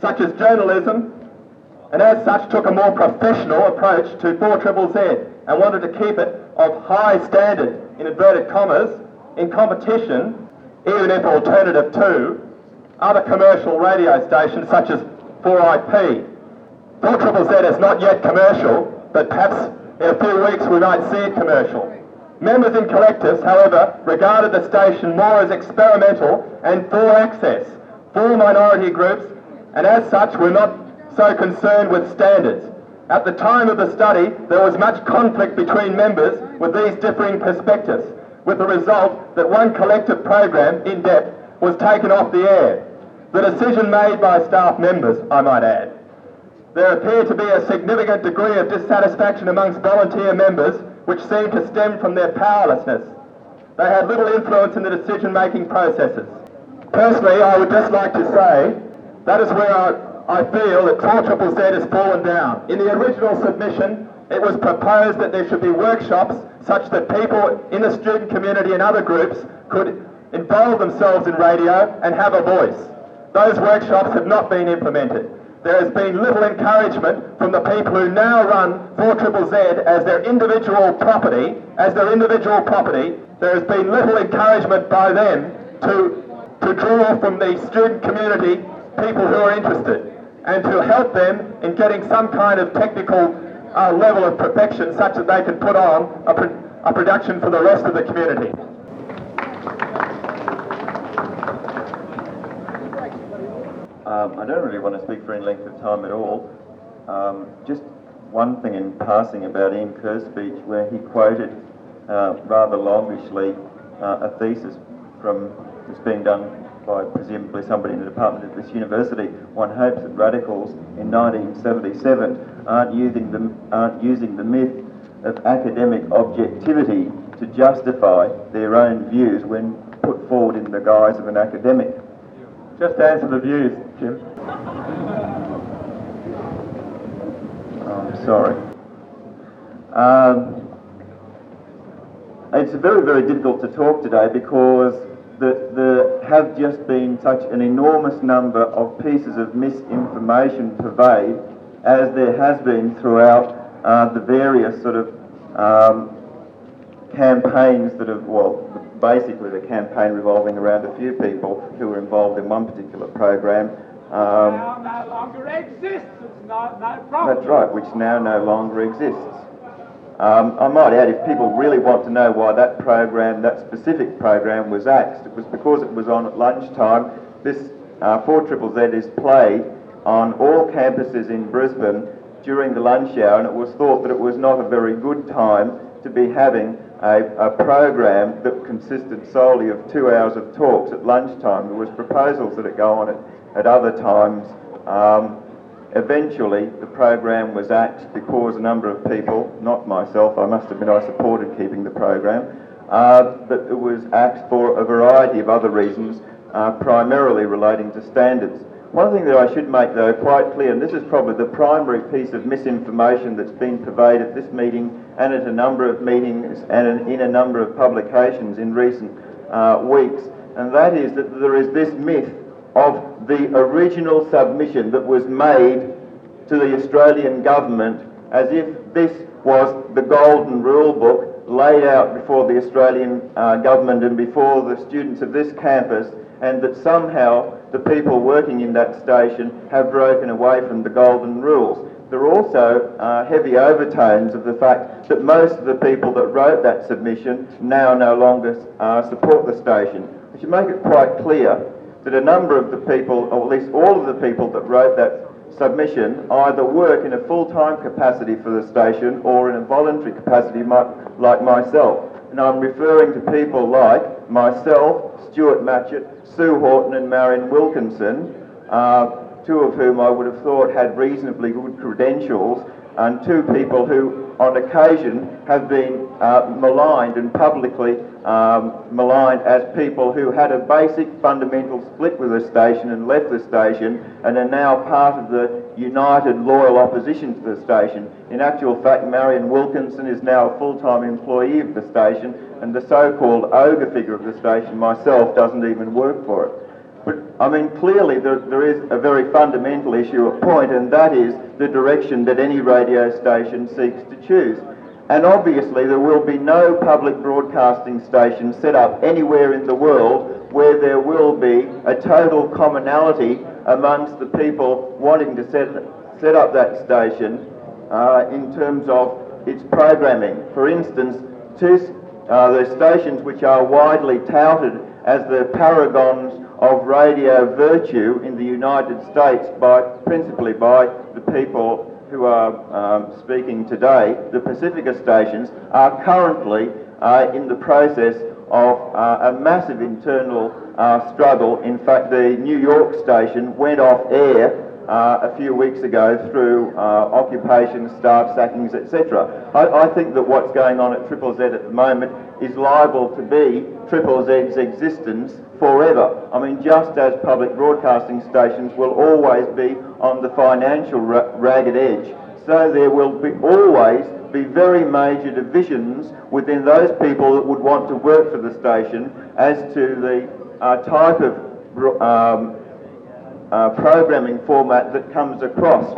such as journalism, and as such took a more professional approach to 4 Triple Z and wanted to keep it of high standard, in inverted commas, in competition, even if alternative to, other commercial radio stations such as 4IP. 4 Triple Z is not yet commercial, but perhaps in a few weeks we might see it commercial. Members in collectives, however, regarded the station more as experimental and for access, for minority groups, and as such were not so concerned with standards. At the time of the study, there was much conflict between members with these differing perspectives, with the result that one collective program, in depth, was taken off the air. The decision made by staff members, I might add. There appeared to be a significant degree of dissatisfaction amongst volunteer members, which seemed to stem from their powerlessness. They had little influence in the decision-making processes. Personally, I would just like to say that is where I, I feel that 4 Triple Z has fallen down. In the original submission, it was proposed that there should be workshops such that people in the student community and other groups could involve themselves in radio and have a voice. Those workshops have not been implemented. There has been little encouragement from the people who now run 4 Triple Z as their individual property, as their individual property. There has been little encouragement by them to, to draw from the student community people who are interested and to help them in getting some kind of technical uh, level of perfection such that they can put on a, pro- a production for the rest of the community. Um, I don't really want to speak for any length of time at all. Um, just one thing in passing about Ian Curr's speech where he quoted uh, rather longishly uh, a thesis from that's being done by presumably somebody in the department of this university, one hopes that radicals in 1977 aren't using the, aren't using the myth of academic objectivity to justify their own views when put forward in the guise of an academic. Just answer the views, Jim. Oh, I'm sorry. Um, it's very, very difficult to talk today because there have just been such an enormous number of pieces of misinformation pervade, as there has been throughout uh, the various sort of um, campaigns that have, well, basically the campaign revolving around a few people who were involved in one particular program. Um, now no longer exists. It's not no problem. That's right, which now no longer exists. Um, I might add, if people really want to know why that program, that specific program was axed, it was because it was on at lunchtime. This uh, 4ZZZ is played on all campuses in Brisbane during the lunch hour, and it was thought that it was not a very good time to be having a, a program that consisted solely of two hours of talks at lunchtime. There was proposals that it go on at, at other times. Um, Eventually, the program was axed because a number of people, not myself, I must admit I supported keeping the program, uh, but it was axed for a variety of other reasons, uh, primarily relating to standards. One thing that I should make, though, quite clear, and this is probably the primary piece of misinformation that's been pervaded at this meeting and at a number of meetings and in a number of publications in recent uh, weeks, and that is that there is this myth of the original submission that was made to the Australian government as if this was the golden rule book laid out before the Australian uh, government and before the students of this campus and that somehow the people working in that station have broken away from the golden rules. There are also uh, heavy overtones of the fact that most of the people that wrote that submission now no longer uh, support the station. We should make it quite clear that a number of the people, or at least all of the people that wrote that submission, either work in a full-time capacity for the station or in a voluntary capacity like myself. And I'm referring to people like myself, Stuart Matchett, Sue Horton and Marian Wilkinson, uh, two of whom I would have thought had reasonably good credentials, and two people who on occasion have been uh, maligned and publicly um, maligned as people who had a basic fundamental split with the station and left the station and are now part of the united loyal opposition to the station. In actual fact, Marian Wilkinson is now a full-time employee of the station and the so-called ogre figure of the station, myself, doesn't even work for it. But, I mean, clearly there, there is a very fundamental issue at point, and that is the direction that any radio station seeks to choose. And obviously, there will be no public broadcasting station set up anywhere in the world where there will be a total commonality amongst the people wanting to set, set up that station uh, in terms of its programming. For instance, two, uh, the stations which are widely touted as the paragons of radio virtue in the United States by principally by the people who are um, speaking today, the Pacifica stations, are currently uh, in the process of uh, a massive internal uh, struggle. In fact, the New York station went off air uh, a few weeks ago through uh, occupation, staff sackings, etc. I, I, think that what's going on at Triple Z at the moment is liable to be Triple Z's existence forever. I mean, just as public broadcasting stations will always be on the financial ra- ragged edge, so there will be always be very major divisions within those people that would want to work for the station as to the uh, type of um, uh, programming format that comes across.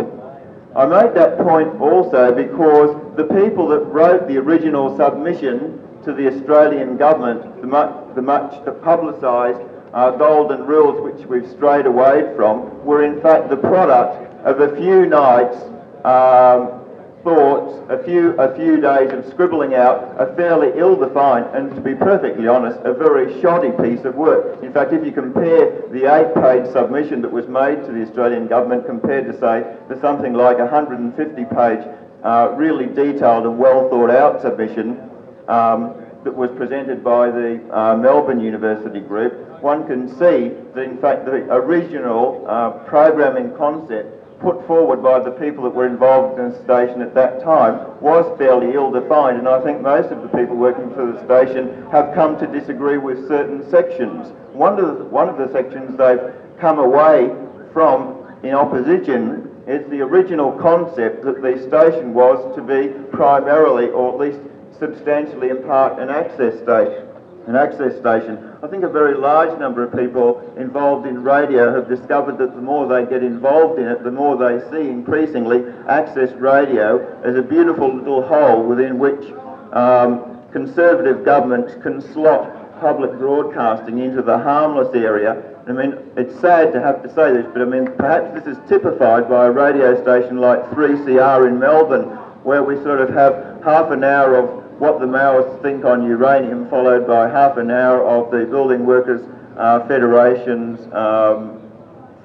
I made that point also because the people that wrote the original submission to the Australian government, the much, the much publicised uh, golden rules which we've strayed away from, were in fact the product of a few nights um, thoughts, a few, a few days of scribbling out a fairly ill-defined and, to be perfectly honest, a very shoddy piece of work. In fact, if you compare the eight-page submission that was made to the Australian government compared to, say, the something like 150-page uh, really detailed and well thought out submission, um, that was presented by the uh, Melbourne University group, one can see that in fact the original uh, programming concept put forward by the people that were involved in the station at that time was fairly ill-defined and I think most of the people working for the station have come to disagree with certain sections. One of the, one of the sections they've come away from in opposition is the original concept that the station was to be primarily or at least substantially in part an access station an access station. I think a very large number of people involved in radio have discovered that the more they get involved in it, the more they see increasingly access radio as a beautiful little hole within which um, conservative governments can slot public broadcasting into the harmless area. I mean, it's sad to have to say this, but I mean, perhaps this is typified by a radio station like 3CR in Melbourne, where we sort of have half an hour of what the Maoists think on uranium, followed by half an hour of the Building Workers uh, Federation's um,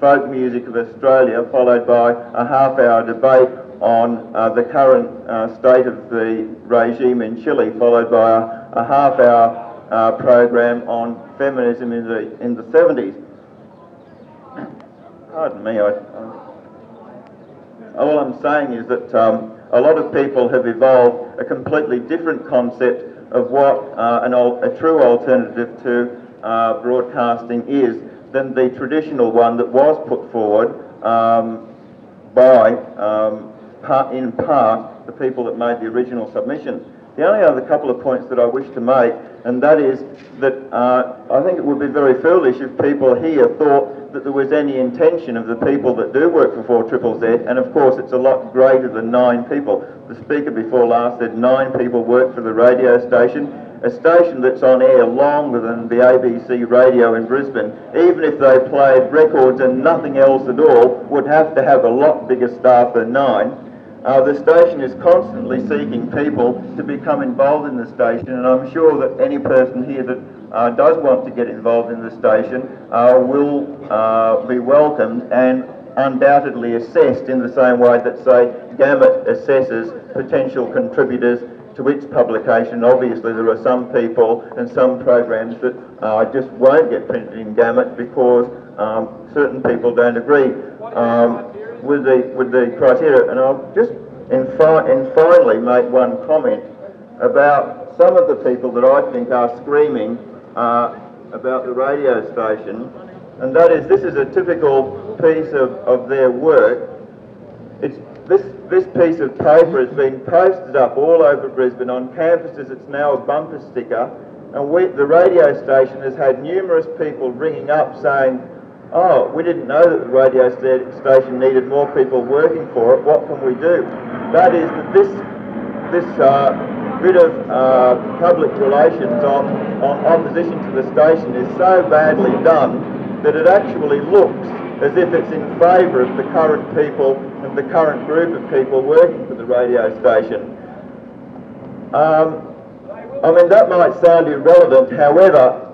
folk music of Australia, followed by a half hour debate on uh, the current uh, state of the regime in Chile, followed by a, a half hour uh, program on feminism in the, in the 70s. Pardon me, I, I, all I'm saying is that um, a lot of people have evolved a completely different concept of what uh, an, a true alternative to uh, broadcasting is than the traditional one that was put forward um, by, um, part, in part, the people that made the original submission. The only other couple of points that I wish to make, and that is that uh, I think it would be very foolish if people here thought that there was any intention of the people that do work for 4 Triple Z, and of course it's a lot greater than nine people. The speaker before last said nine people work for the radio station, a station that's on air longer than the ABC radio in Brisbane, even if they played records and nothing else at all, would have to have a lot bigger staff than nine. Uh, the station is constantly seeking people to become involved in the station, and I'm sure that any person here that uh, does want to get involved in the station uh, will uh, be welcomed and undoubtedly assessed in the same way that, say, Gamut assesses potential contributors to its publication. Obviously, there are some people and some programs that uh, just won't get printed in Gamut because um, certain people don't agree. Um, with the with the criteria. And I'll just in, fi- and finally make one comment about some of the people that I think are screaming uh, about the radio station, and that is this is a typical piece of, of their work. It's this this piece of paper has been posted up all over Brisbane on campuses. It's now a bumper sticker, and we, the radio station has had numerous people ringing up saying oh, we didn't know that the radio station needed more people working for it, what can we do? That is that this, this uh, bit of uh, public relations on, on opposition to the station is so badly done that it actually looks as if it's in favour of the current people and the current group of people working for the radio station. Um, I mean, that might sound irrelevant, however,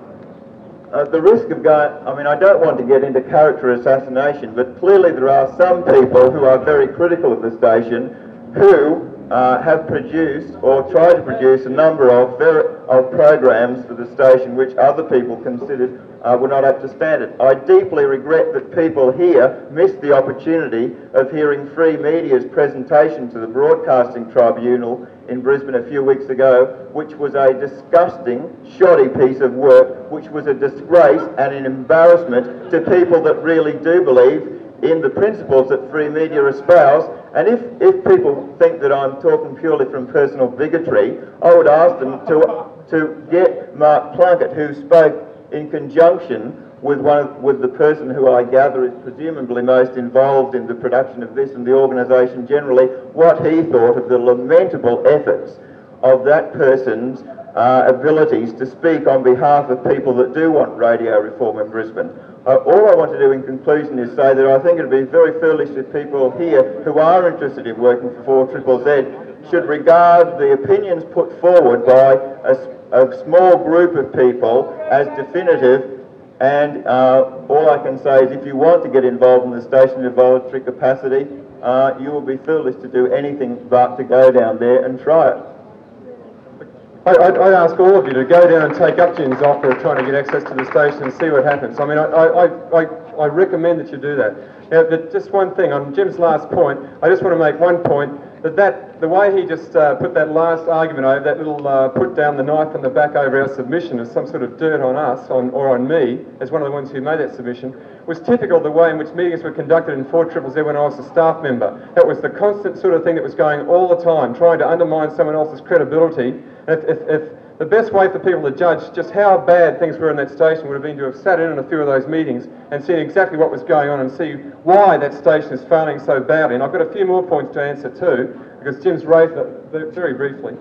uh, the risk of going, I mean, I don't want to get into character assassination, but clearly there are some people who are very critical of the station who uh, have produced or tried to produce a number of, of programs for the station which other people considered uh, were not up to standard. I deeply regret that people here missed the opportunity of hearing Free Media's presentation to the Broadcasting Tribunal in Brisbane a few weeks ago, which was a disgusting, shoddy piece of work, which was a disgrace and an embarrassment to people that really do believe in the principles that free media espouse. And if, if people think that I'm talking purely from personal bigotry, I would ask them to, to get Mark Plunkett, who spoke in conjunction with one of, with the person who I gather is presumably most involved in the production of this and the organisation generally, what he thought of the lamentable efforts of that person's uh, abilities to speak on behalf of people that do want radio reform in Brisbane. Uh, all I want to do in conclusion is say that I think it would be very foolish if people here who are interested in working for 4 Triple Z should regard the opinions put forward by a, a small group of people as definitive and uh, all I can say is if you want to get involved in the station in voluntary capacity, uh, you will be foolish to do anything but to go down there and try it. I, I'd, I'd ask all of you to go down and take up Jim's offer of trying to get access to the station and see what happens. I mean, I, I, I, I recommend that you do that. Now, but just one thing on Jim's last point, I just want to make one point that, that the way he just uh, put that last argument over, that little uh, put down the knife in the back over our submission as some sort of dirt on us on, or on me, as one of the ones who made that submission, was typical of the way in which meetings were conducted in 4 Triple Z when I was a staff member. That was the constant sort of thing that was going all the time, trying to undermine someone else's credibility. If, if, if the best way for people to judge just how bad things were in that station would have been to have sat in on a few of those meetings and seen exactly what was going on and see why that station is failing so badly. And I've got a few more points to answer too, because Jim's raised it very briefly.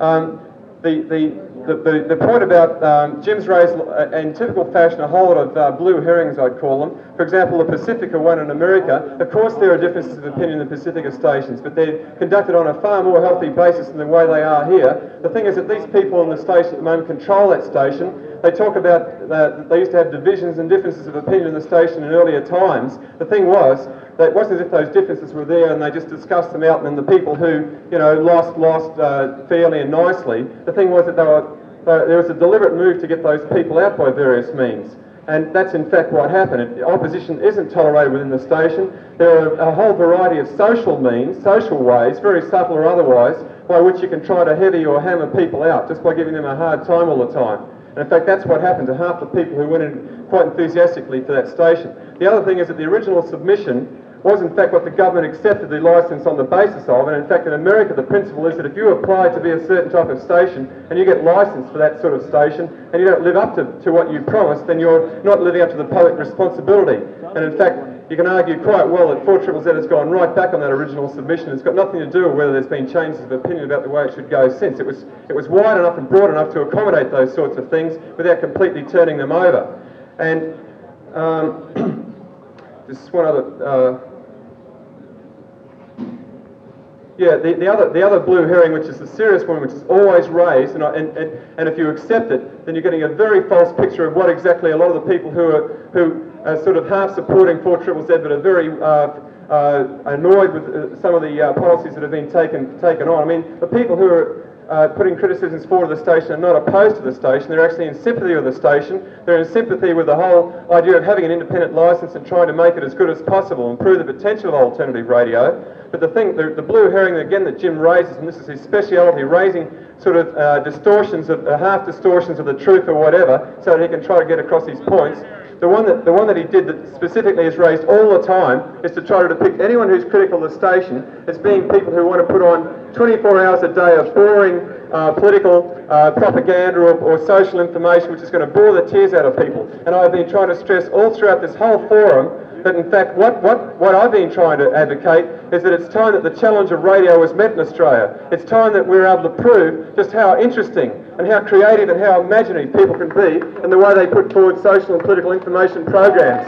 Um, the, the, the, the, the point about um, Jim's raised, uh, in typical fashion, a whole lot of uh, blue herrings, I'd call them. For example, the Pacifica one in America, of course there are differences of opinion in the Pacifica stations, but they're conducted on a far more healthy basis than the way they are here. The thing is that these people in the station at the moment control that station. They talk about, uh, they used to have divisions and differences of opinion in the station in earlier times. The thing was, that it wasn't as if those differences were there and they just discussed them out and the people who, you know, lost, lost uh, fairly and nicely. The thing was that they were, there was a deliberate move to get those people out by various means. And that's in fact what happened. Opposition isn't tolerated within the station. There are a whole variety of social means, social ways, very subtle or otherwise, by which you can try to heavy or hammer people out just by giving them a hard time all the time. And in fact, that's what happened to half the people who went in quite enthusiastically for that station. The other thing is that the original submission was in fact what the government accepted the licence on the basis of. And in fact, in America, the principle is that if you apply to be a certain type of station and you get licensed for that sort of station and you don't live up to, to what you promised, then you're not living up to the public responsibility. And in fact, you can argue quite well that 4 Triple Z has gone right back on that original submission. It's got nothing to do with whether there's been changes of opinion about the way it should go since. It was, it was wide enough and broad enough to accommodate those sorts of things without completely turning them over. And um, just one other uh, Yeah, the, the, other, the other blue herring, which is the serious one, which is always raised, and, and, and, and if you accept it, then you're getting a very false picture of what exactly a lot of the people who are, who are sort of half supporting 4 Triple Z but are very uh, uh, annoyed with uh, some of the uh, policies that have been taken, taken on. I mean, the people who are uh, putting criticisms forward the station are not opposed to the station. They're actually in sympathy with the station. They're in sympathy with the whole idea of having an independent license and trying to make it as good as possible, improve the potential of alternative radio. But the thing, the, the blue herring again that Jim raises, and this is his speciality, raising sort of uh, distortions of uh, half distortions of the truth or whatever, so that he can try to get across his points. The one that the one that he did that specifically is raised all the time is to try to depict anyone who's critical of the station as being people who want to put on 24 hours a day of boring uh, political uh, propaganda or, or, social information which is going to bore the tears out of people. And I've been trying to stress all throughout this whole forum that in fact what, what, what I've been trying to advocate is that it's time that the challenge of radio was met in Australia. It's time that we're able to prove just how interesting and how creative and how imaginative people can be in the way they put forward social and political information programs.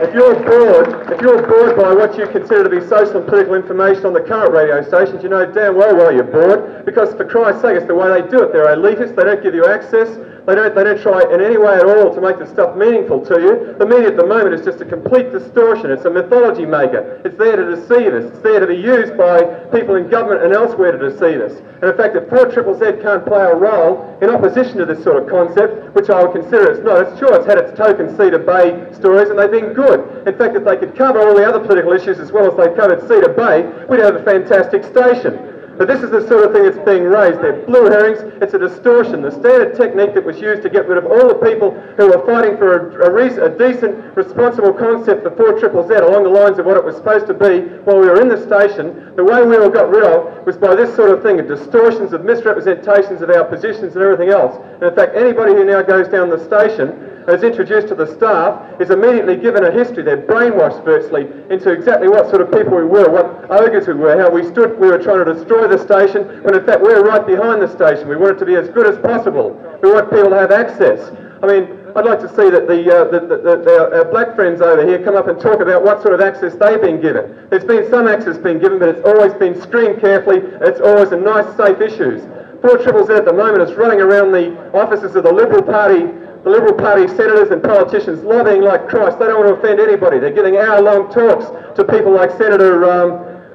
If you're bored, if you're bored by what you consider to be social and political information on the current radio stations, you know damn well why you're bored. Because for Christ's sake, it's the way they do it. They're elitist. They don't give you access. They don't, they don't try in any way at all to make the stuff meaningful to you. The media at the moment is just a complete distortion. It's a mythology maker. It's there to deceive us. It's there to be used by people in government and elsewhere to deceive us. And in fact, if 4 Triple Z can't play a role in opposition to this sort of concept, which I would consider it's not, it's sure it's had its token Cedar Bay stories and they've been good. In fact, if they could cover all the other political issues as well as they covered Cedar Bay, we'd have a fantastic station. But this is the sort of thing that's being raised. They're blue herrings. It's a distortion. The standard technique that was used to get rid of all the people who were fighting for a, a, a decent, responsible concept for 4 Triple Z along the lines of what it was supposed to be while we were in the station, the way we all got rid of was by this sort of thing, of distortions, of misrepresentations of our positions and everything else. And in fact, anybody who now goes down the station as introduced to the staff is immediately given a history. They're brainwashed virtually into exactly what sort of people we were, what ogres we were, how we stood, we were trying to destroy the station, when in fact we we're right behind the station. We want it to be as good as possible. We want people to have access. I mean, I'd like to see that the, uh, the, the, the, our black friends over here come up and talk about what sort of access they've been given. There's been some access being given, but it's always been screened carefully. It's always in nice, safe issues. 4 Triple Z at the moment is running around the offices of the Liberal Party the Liberal Party senators and politicians lobbying like Christ. They don't want to offend anybody. They're giving hour-long talks to people like Senator, um,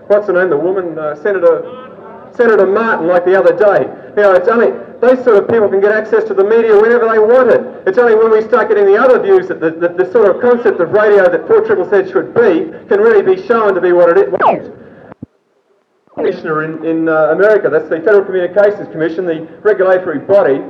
what's her name, the woman, uh, Senator, Senator Martin, like the other day. Now, it's only those sort of people can get access to the media whenever they want it. It's only when we start getting the other views that the, the, the sort of concept of radio that 4 Triple Z should be can really be shown to be what it is. Commissioner in, in uh, America, that's the Federal Communications Commission, the regulatory body,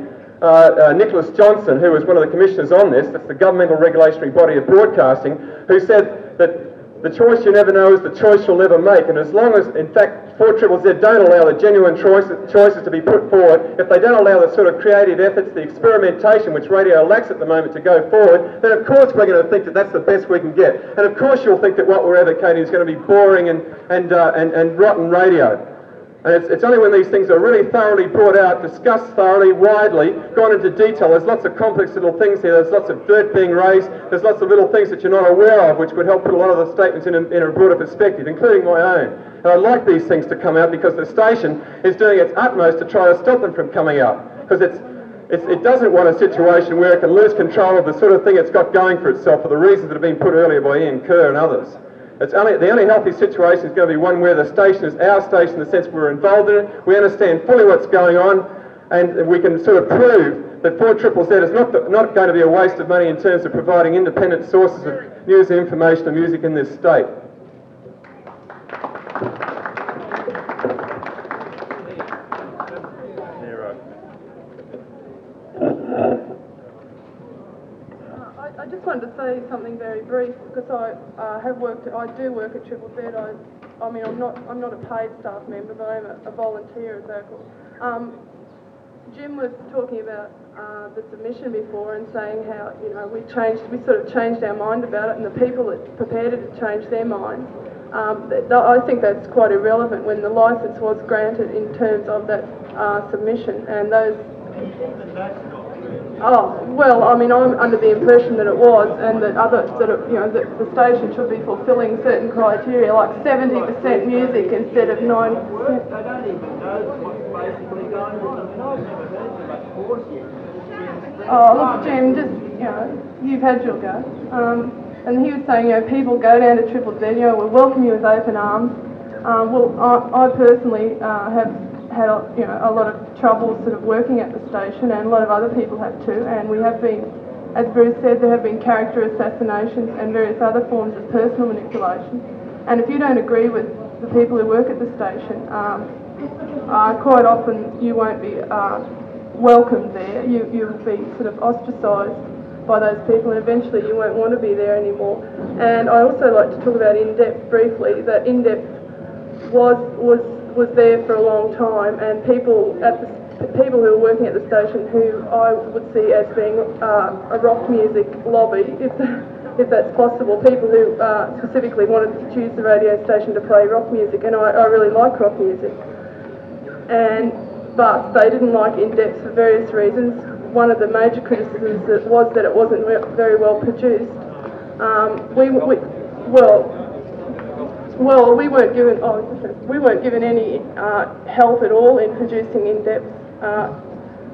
uh, uh, Nicholas Johnson, who was one of the commissioners on this, that's the governmental regulatory body of broadcasting, who said that the choice you never know is the choice you'll never make. And as long as, in fact, 4 Triple Z don't allow the genuine choices, choices to be put forward, if they don't allow the sort of creative efforts, the experimentation which radio lacks at the moment to go forward, then of course we're going to think that that's the best we can get. And of course you'll think that what we're advocating is going to be boring and, and, uh, and, and rotten radio. And it's, it's only when these things are really thoroughly brought out, discussed thoroughly, widely, gone into detail. There's lots of complex little things here. There's lots of dirt being raised. There's lots of little things that you're not aware of, which would help put a lot of the statements in a, in a broader perspective, including my own. And I'd like these things to come out because the station is doing its utmost to try to stop them from coming out. Because it's, it's, it doesn't want a situation where it can lose control of the sort of thing it's got going for itself for the reasons that have been put earlier by Ian Curr and others. It's only, the only healthy situation is going to be one where the station is our station in the sense we're involved in it, we understand fully what's going on, and we can sort of prove that 4 Triple Z is not, the, not going to be a waste of money in terms of providing independent sources of news and information and music in this state. Wanted to say something very brief because I uh, have worked. I do work at Triple Z. I, I mean, I'm not. I'm not a paid staff member, but I'm a, a volunteer at Zirkle. Um, Jim was talking about uh, the submission before and saying how you know we changed. We sort of changed our mind about it, and the people that prepared it had changed their minds. Um, th- I think that's quite irrelevant when the license was granted in terms of that uh, submission and those Oh, well, I mean, I'm under the impression that it was, and that other, that it, you know, that the station should be fulfilling certain criteria, like 70% music instead of 90%. They don't even know what's basically going on. Oh, look, Jim, just, you know, you've had your go. Um, and he was saying, you know, people go down to Triple Z, you know, we welcome you with open arms. Um, well, I, I personally uh, have had a, you know, a lot of trouble sort of working at the station and a lot of other people have too. And we have been, as Bruce said, there have been character assassinations and various other forms of personal manipulation. And if you don't agree with the people who work at the station, um, uh, quite often you won't be uh, welcomed there, you, you'll be sort of ostracised by those people and eventually you won't want to be there anymore. And I also like to talk about in-depth briefly, that in-depth was, was was there for a long time, and people at the people who were working at the station who I would see as being uh, a rock music lobby, if, if that's possible, people who uh, specifically wanted to choose the radio station to play rock music, and I, I really like rock music. And but they didn't like in depth for various reasons. One of the major criticisms was that it wasn't very well produced. Um, we, we well, well, we weren't given oh, we weren't given any uh, help at all in producing in depth. Uh,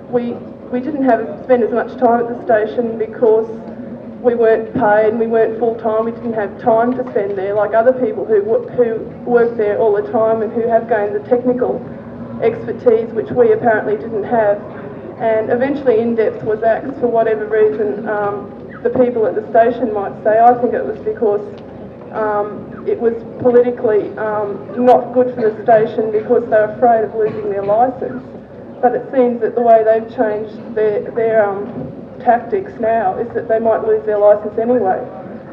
we we didn't have spend as much time at the station because we weren't paid and we weren't full time. We didn't have time to spend there like other people who who work there all the time and who have gained the technical expertise which we apparently didn't have. And eventually, in depth was axed for whatever reason. Um, the people at the station might say. I think it was because um, it was politically um, not good for the station because they're afraid of losing their licence. But it seems that the way they've changed their, their um, tactics now is that they might lose their licence anyway.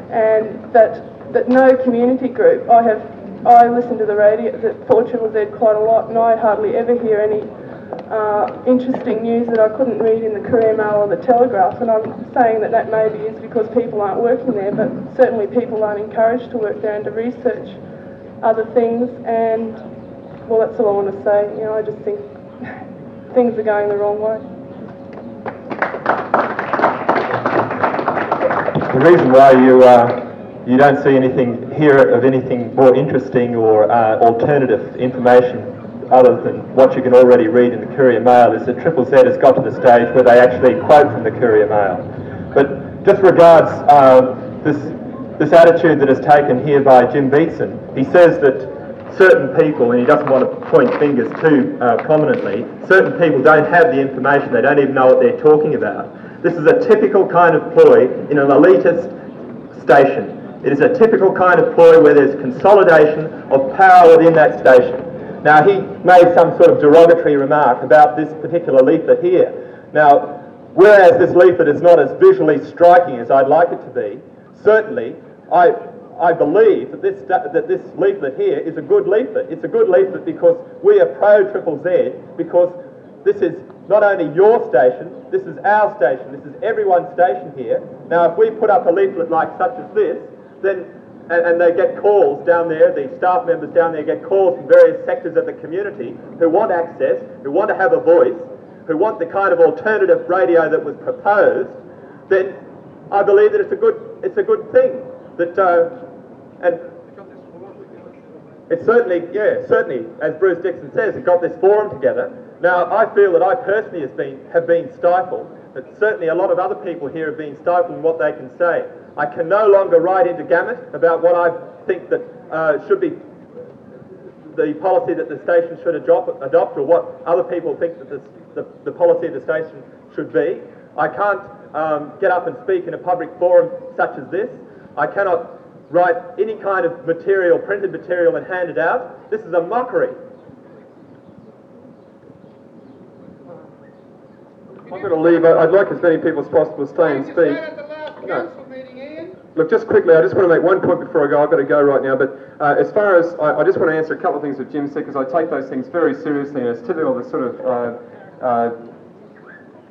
And that, that no community group, I have, I listen to the radio, the 4 Triple Z quite a lot and I hardly ever hear any uh, interesting news that I couldn't read in the Courier Mail or the Telegraph, and I'm saying that that maybe is because people aren't working there, but certainly people aren't encouraged to work there and to research other things. And well, that's all I want to say. You know, I just think things are going the wrong way. The reason why you uh, you don't see anything here of anything more interesting or uh, alternative information other than what you can already read in the Courier Mail is that Triple Z has got to the stage where they actually quote from the Courier Mail. But just regards uh, this, this attitude that is taken here by Jim Beatson, he says that certain people, and he doesn't want to point fingers too uh, prominently, certain people don't have the information, they don't even know what they're talking about. This is a typical kind of ploy in an elitist station. It is a typical kind of ploy where there's consolidation of power within that station. Now, he made some sort of derogatory remark about this particular leaflet here. Now, whereas this leaflet is not as visually striking as I'd like it to be, certainly I, I believe that this, that this leaflet here is a good leaflet. It's a good leaflet because we are pro Triple Z, because this is not only your station, this is our station, this is everyone's station here. Now, if we put up a leaflet like such as this, then and, and, they get calls down there, the staff members down there get calls from various sectors of the community who want access, who want to have a voice, who want the kind of alternative radio that was proposed, then I believe that it's a good, it's a good thing. That, uh, and it certainly, yeah, certainly, as Bruce Dickson says, it got this forum together. Now, I feel that I personally has been, have been stifled, but certainly a lot of other people here have been stifled in what they can say. I can no longer write into Gamut about what I think that uh, should be the policy that the station should adopt, adopt or what other people think that this, the, the policy of the station should be. I can't um, get up and speak in a public forum such as this. I cannot write any kind of material, printed material and hand it out. This is a mockery. I'm going to leave. I'd like as many people as possible to stay and speak. No. Look, just quickly, I just want to make one point before I go. I've got to go right now. But uh, as far as I, I, just want to answer a couple of things that Jim said because I take those things very seriously, and it's typical of the sort of uh, uh,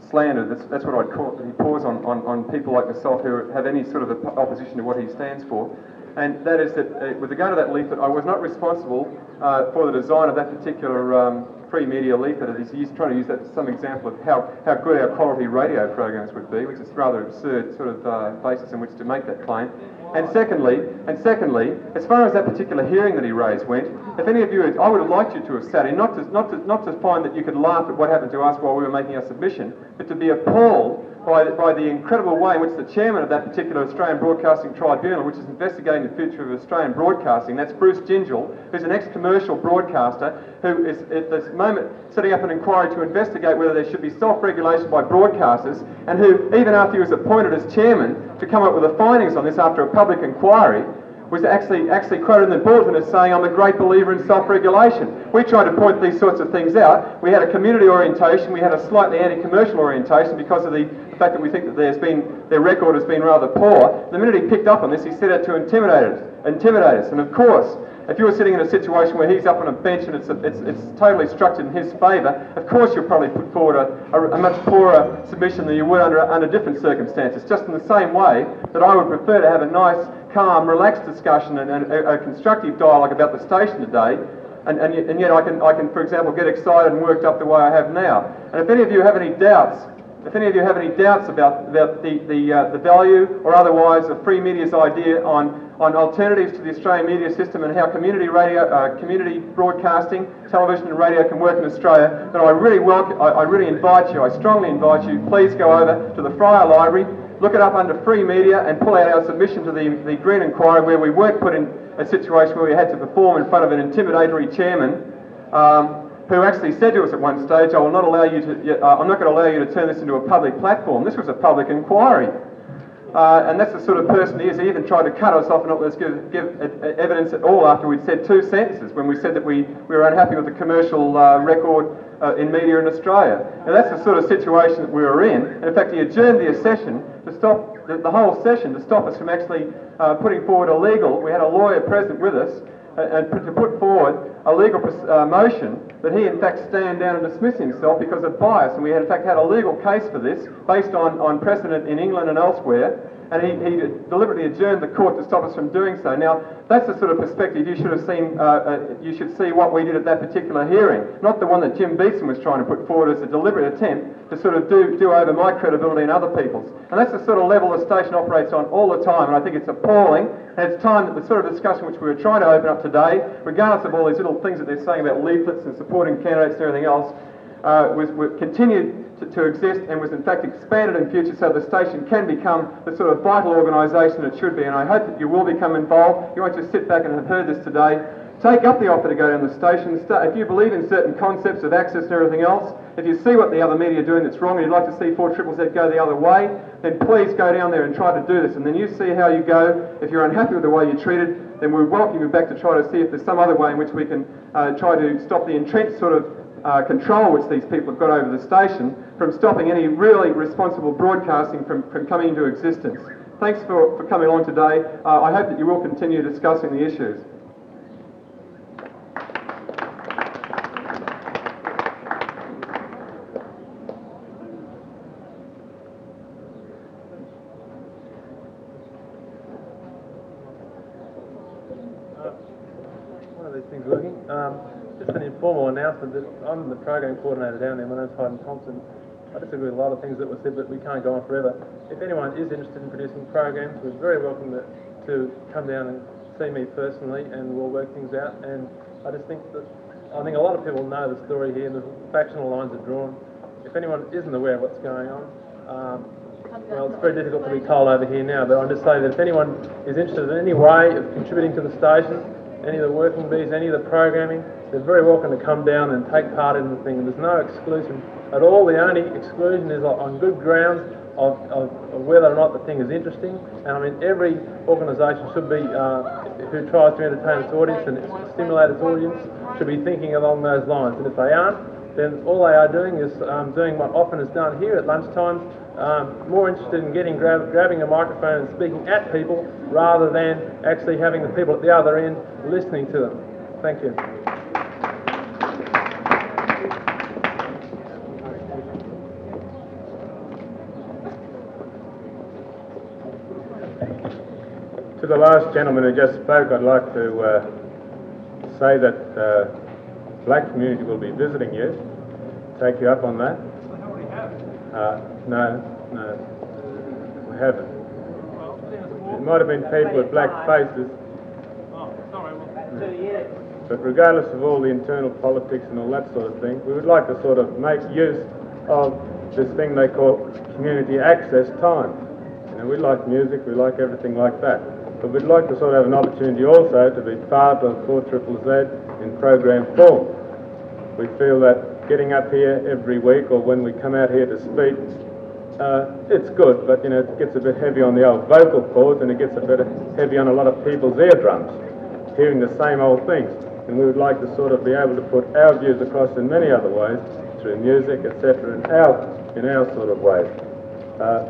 slander. That's, that's what I'd call it. He pours on, on, on people like myself who have any sort of opposition to what he stands for. And that is that uh, with regard to that leaflet, I was not responsible uh, for the design of that particular um, free media leaflet. He's trying to use that as some example of how, how good our quality radio programs would be, which is rather absurd sort of uh, basis in which to make that claim. And secondly, and secondly, as far as that particular hearing that he raised went, if any of you, I would have liked you to have sat in, not to, not to, not to find that you could laugh at what happened to us while we were making our submission, but to be appalled by the, by the incredible way in which the chairman of that particular Australian Broadcasting Tribunal, which is investigating the future of Australian broadcasting, that's Bruce Gyngell, who's an ex-commercial broadcaster, who is at this moment setting up an inquiry to investigate whether there should be self-regulation by broadcasters, and who, even after he was appointed as chairman, to come up with the findings on this after a public inquiry, was actually actually quoted in the bulletin as saying, I'm a great believer in self-regulation. We tried to point these sorts of things out. We had a community orientation, we had a slightly anti-commercial orientation because of the, the fact that we think that there's been their record has been rather poor. The minute he picked up on this, he set out to intimidate us, intimidate us. And of course, if you were sitting in a situation where he's up on a bench and it's, a, it's, it's totally structured in his favour, of course you'll probably put forward a, a, a, much poorer submission than you would under, under different circumstances. Just in the same way that I would prefer to have a nice calm, relaxed discussion and, and a, a, constructive dialogue about the station today. And, and, and yet I can, I can, for example, get excited and worked up the way I have now. And if any of you have any doubts, if any of you have any doubts about, about the, the, uh, the value or otherwise of free media's idea on, on alternatives to the Australian media system and how community radio, uh, community broadcasting, television and radio can work in Australia, then I really welcome, I, I really invite you, I strongly invite you, please go over to the Fryer Library, look it up under free media and pull out our submission to the, the Green Inquiry where we weren't put in a situation where we had to perform in front of an intimidatory chairman um, who actually said to us at one stage, I will not allow you to, uh, I'm not going to allow you to turn this into a public platform. This was a public inquiry. Uh, and that's the sort of person he is. He even tried to cut us off and not let us give, give evidence at all after we'd said two sentences when we said that we, we were unhappy with the commercial uh, record uh, in media in Australia. Now that's the sort of situation that we were in. And in fact, he adjourned the session to stop the, the whole session to stop us from actually uh, putting forward a legal. We had a lawyer present with us and to put forward a legal uh, motion that he in fact stand down and dismiss himself because of bias. And we had in fact had a legal case for this based on, on precedent in England and elsewhere and he, he, deliberately adjourned the court to stop us from doing so. Now, that's the sort of perspective you should have seen, uh, uh, you should see what we did at that particular hearing, not the one that Jim Beatson was trying to put forward as a deliberate attempt to sort of do, do over my credibility and other people's. And that's the sort of level the station operates on all the time, and I think it's appalling, and it's time that the sort of discussion which we were trying to open up today, regardless of all these little things that they're saying about leaflets and supporting candidates and everything else, uh, was, was continued to, to, exist and was in fact expanded in future so the station can become the sort of vital organisation it should be. And I hope that you will become involved. You won't just sit back and have heard this today. take up the offer to go down the station. If you believe in certain concepts of access and everything else, if you see what the other media are doing that's wrong and you'd like to see 4 Triple Z go the other way, then please go down there and try to do this. And then you see how you go. If you're unhappy with the way you're treated, then we welcome you back to try to see if there's some other way in which we can uh, try to stop the entrenched sort of uh, control which these people have got over the station from stopping any really responsible broadcasting from, from coming into existence. Thanks for, for coming along today. Uh, I hope that you will continue discussing the issues. One of these things working. Um, just an I'm the program coordinator down there. My name's Hyden Thompson. I disagree with a lot of things that were said, but we can't go on forever. If anyone is interested in producing programs, we're very welcome to, to come down and see me personally, and we'll work things out. And I just think that I think a lot of people know the story here, and the factional lines are drawn. If anyone isn't aware of what's going on, um, well, it's very difficult to be told over here now, but I'm just saying that if anyone is interested in any way of contributing to the station, any of the working bees, any of the programming, they're very welcome to come down and take part in the thing. There's no exclusion at all. The only exclusion is on good grounds of, of, of whether or not the thing is interesting. And I mean, every organisation should be, uh, who tries to entertain its audience and stimulate its audience, should be thinking along those lines. And if they aren't, then all they are doing is um, doing what often is done here at lunchtime, um, more interested in getting grab, grabbing a microphone and speaking at people rather than actually having the people at the other end listening to them. Thank you. To the last gentleman who just spoke, I'd like to uh, say that uh, black community will be visiting you. Take you up on that. Uh, no, no, we haven't. Well, It might have been people with black faces. Oh, sorry. So yes. But regardless of all the internal politics and all that sort of thing, we would like to sort of make use of this thing they call community access time. You know, we like music, we like everything like that. But we'd like to sort of have an opportunity also to be part of 4 Triple Z in program form. We feel that getting up here every week or when we come out here to speak, uh, it's good, but you know, it gets a bit heavy on the old vocal cords and it gets a bit heavy on a lot of people's eardrums, hearing the same old things. And we would like to sort of be able to put our views across in many other ways, through music, etc., in our, in our sort of ways. Uh,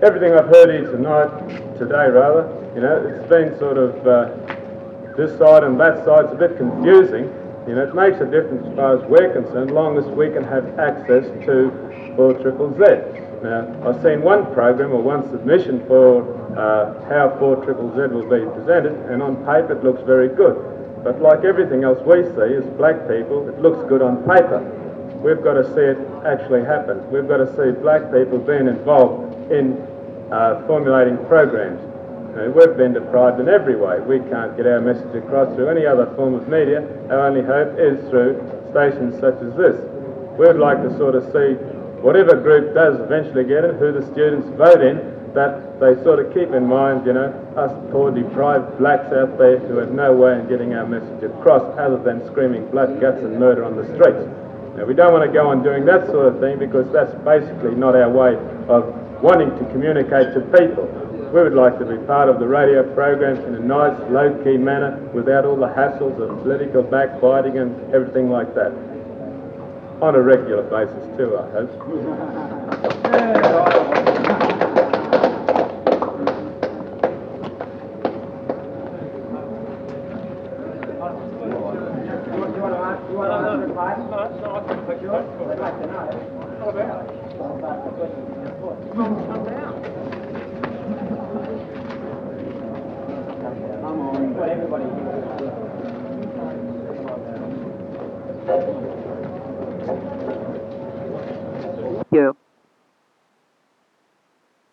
everything I've heard here tonight, today rather, you know, it's been sort of uh, this side and that side. It's a bit confusing. You know, it makes a difference as far as we're concerned, long as we can have access to 4 Triple Z. Now, I've seen one program or one submission for uh, how 4 Triple Z will be presented, and on paper it looks very good. But like everything else we see as black people, it looks good on paper. We've got to see it actually happen. We've got to see black people being involved in uh, formulating programs. Uh, we've been deprived in every way. We can't get our message across through any other form of media. Our only hope is through stations such as this. We'd like to sort of see whatever group does eventually get it, who the students vote in, that they sort of keep in mind, you know, us poor deprived blacks out there who have no way in getting our message across other than screaming blood, guts and murder on the streets. Now, we don't want to go on doing that sort of thing because that's basically not our way of wanting to communicate to people. We would like to be part of the radio program in a nice, low-key manner without all the hassles of political backbiting and everything like that. On a regular basis too, I hope.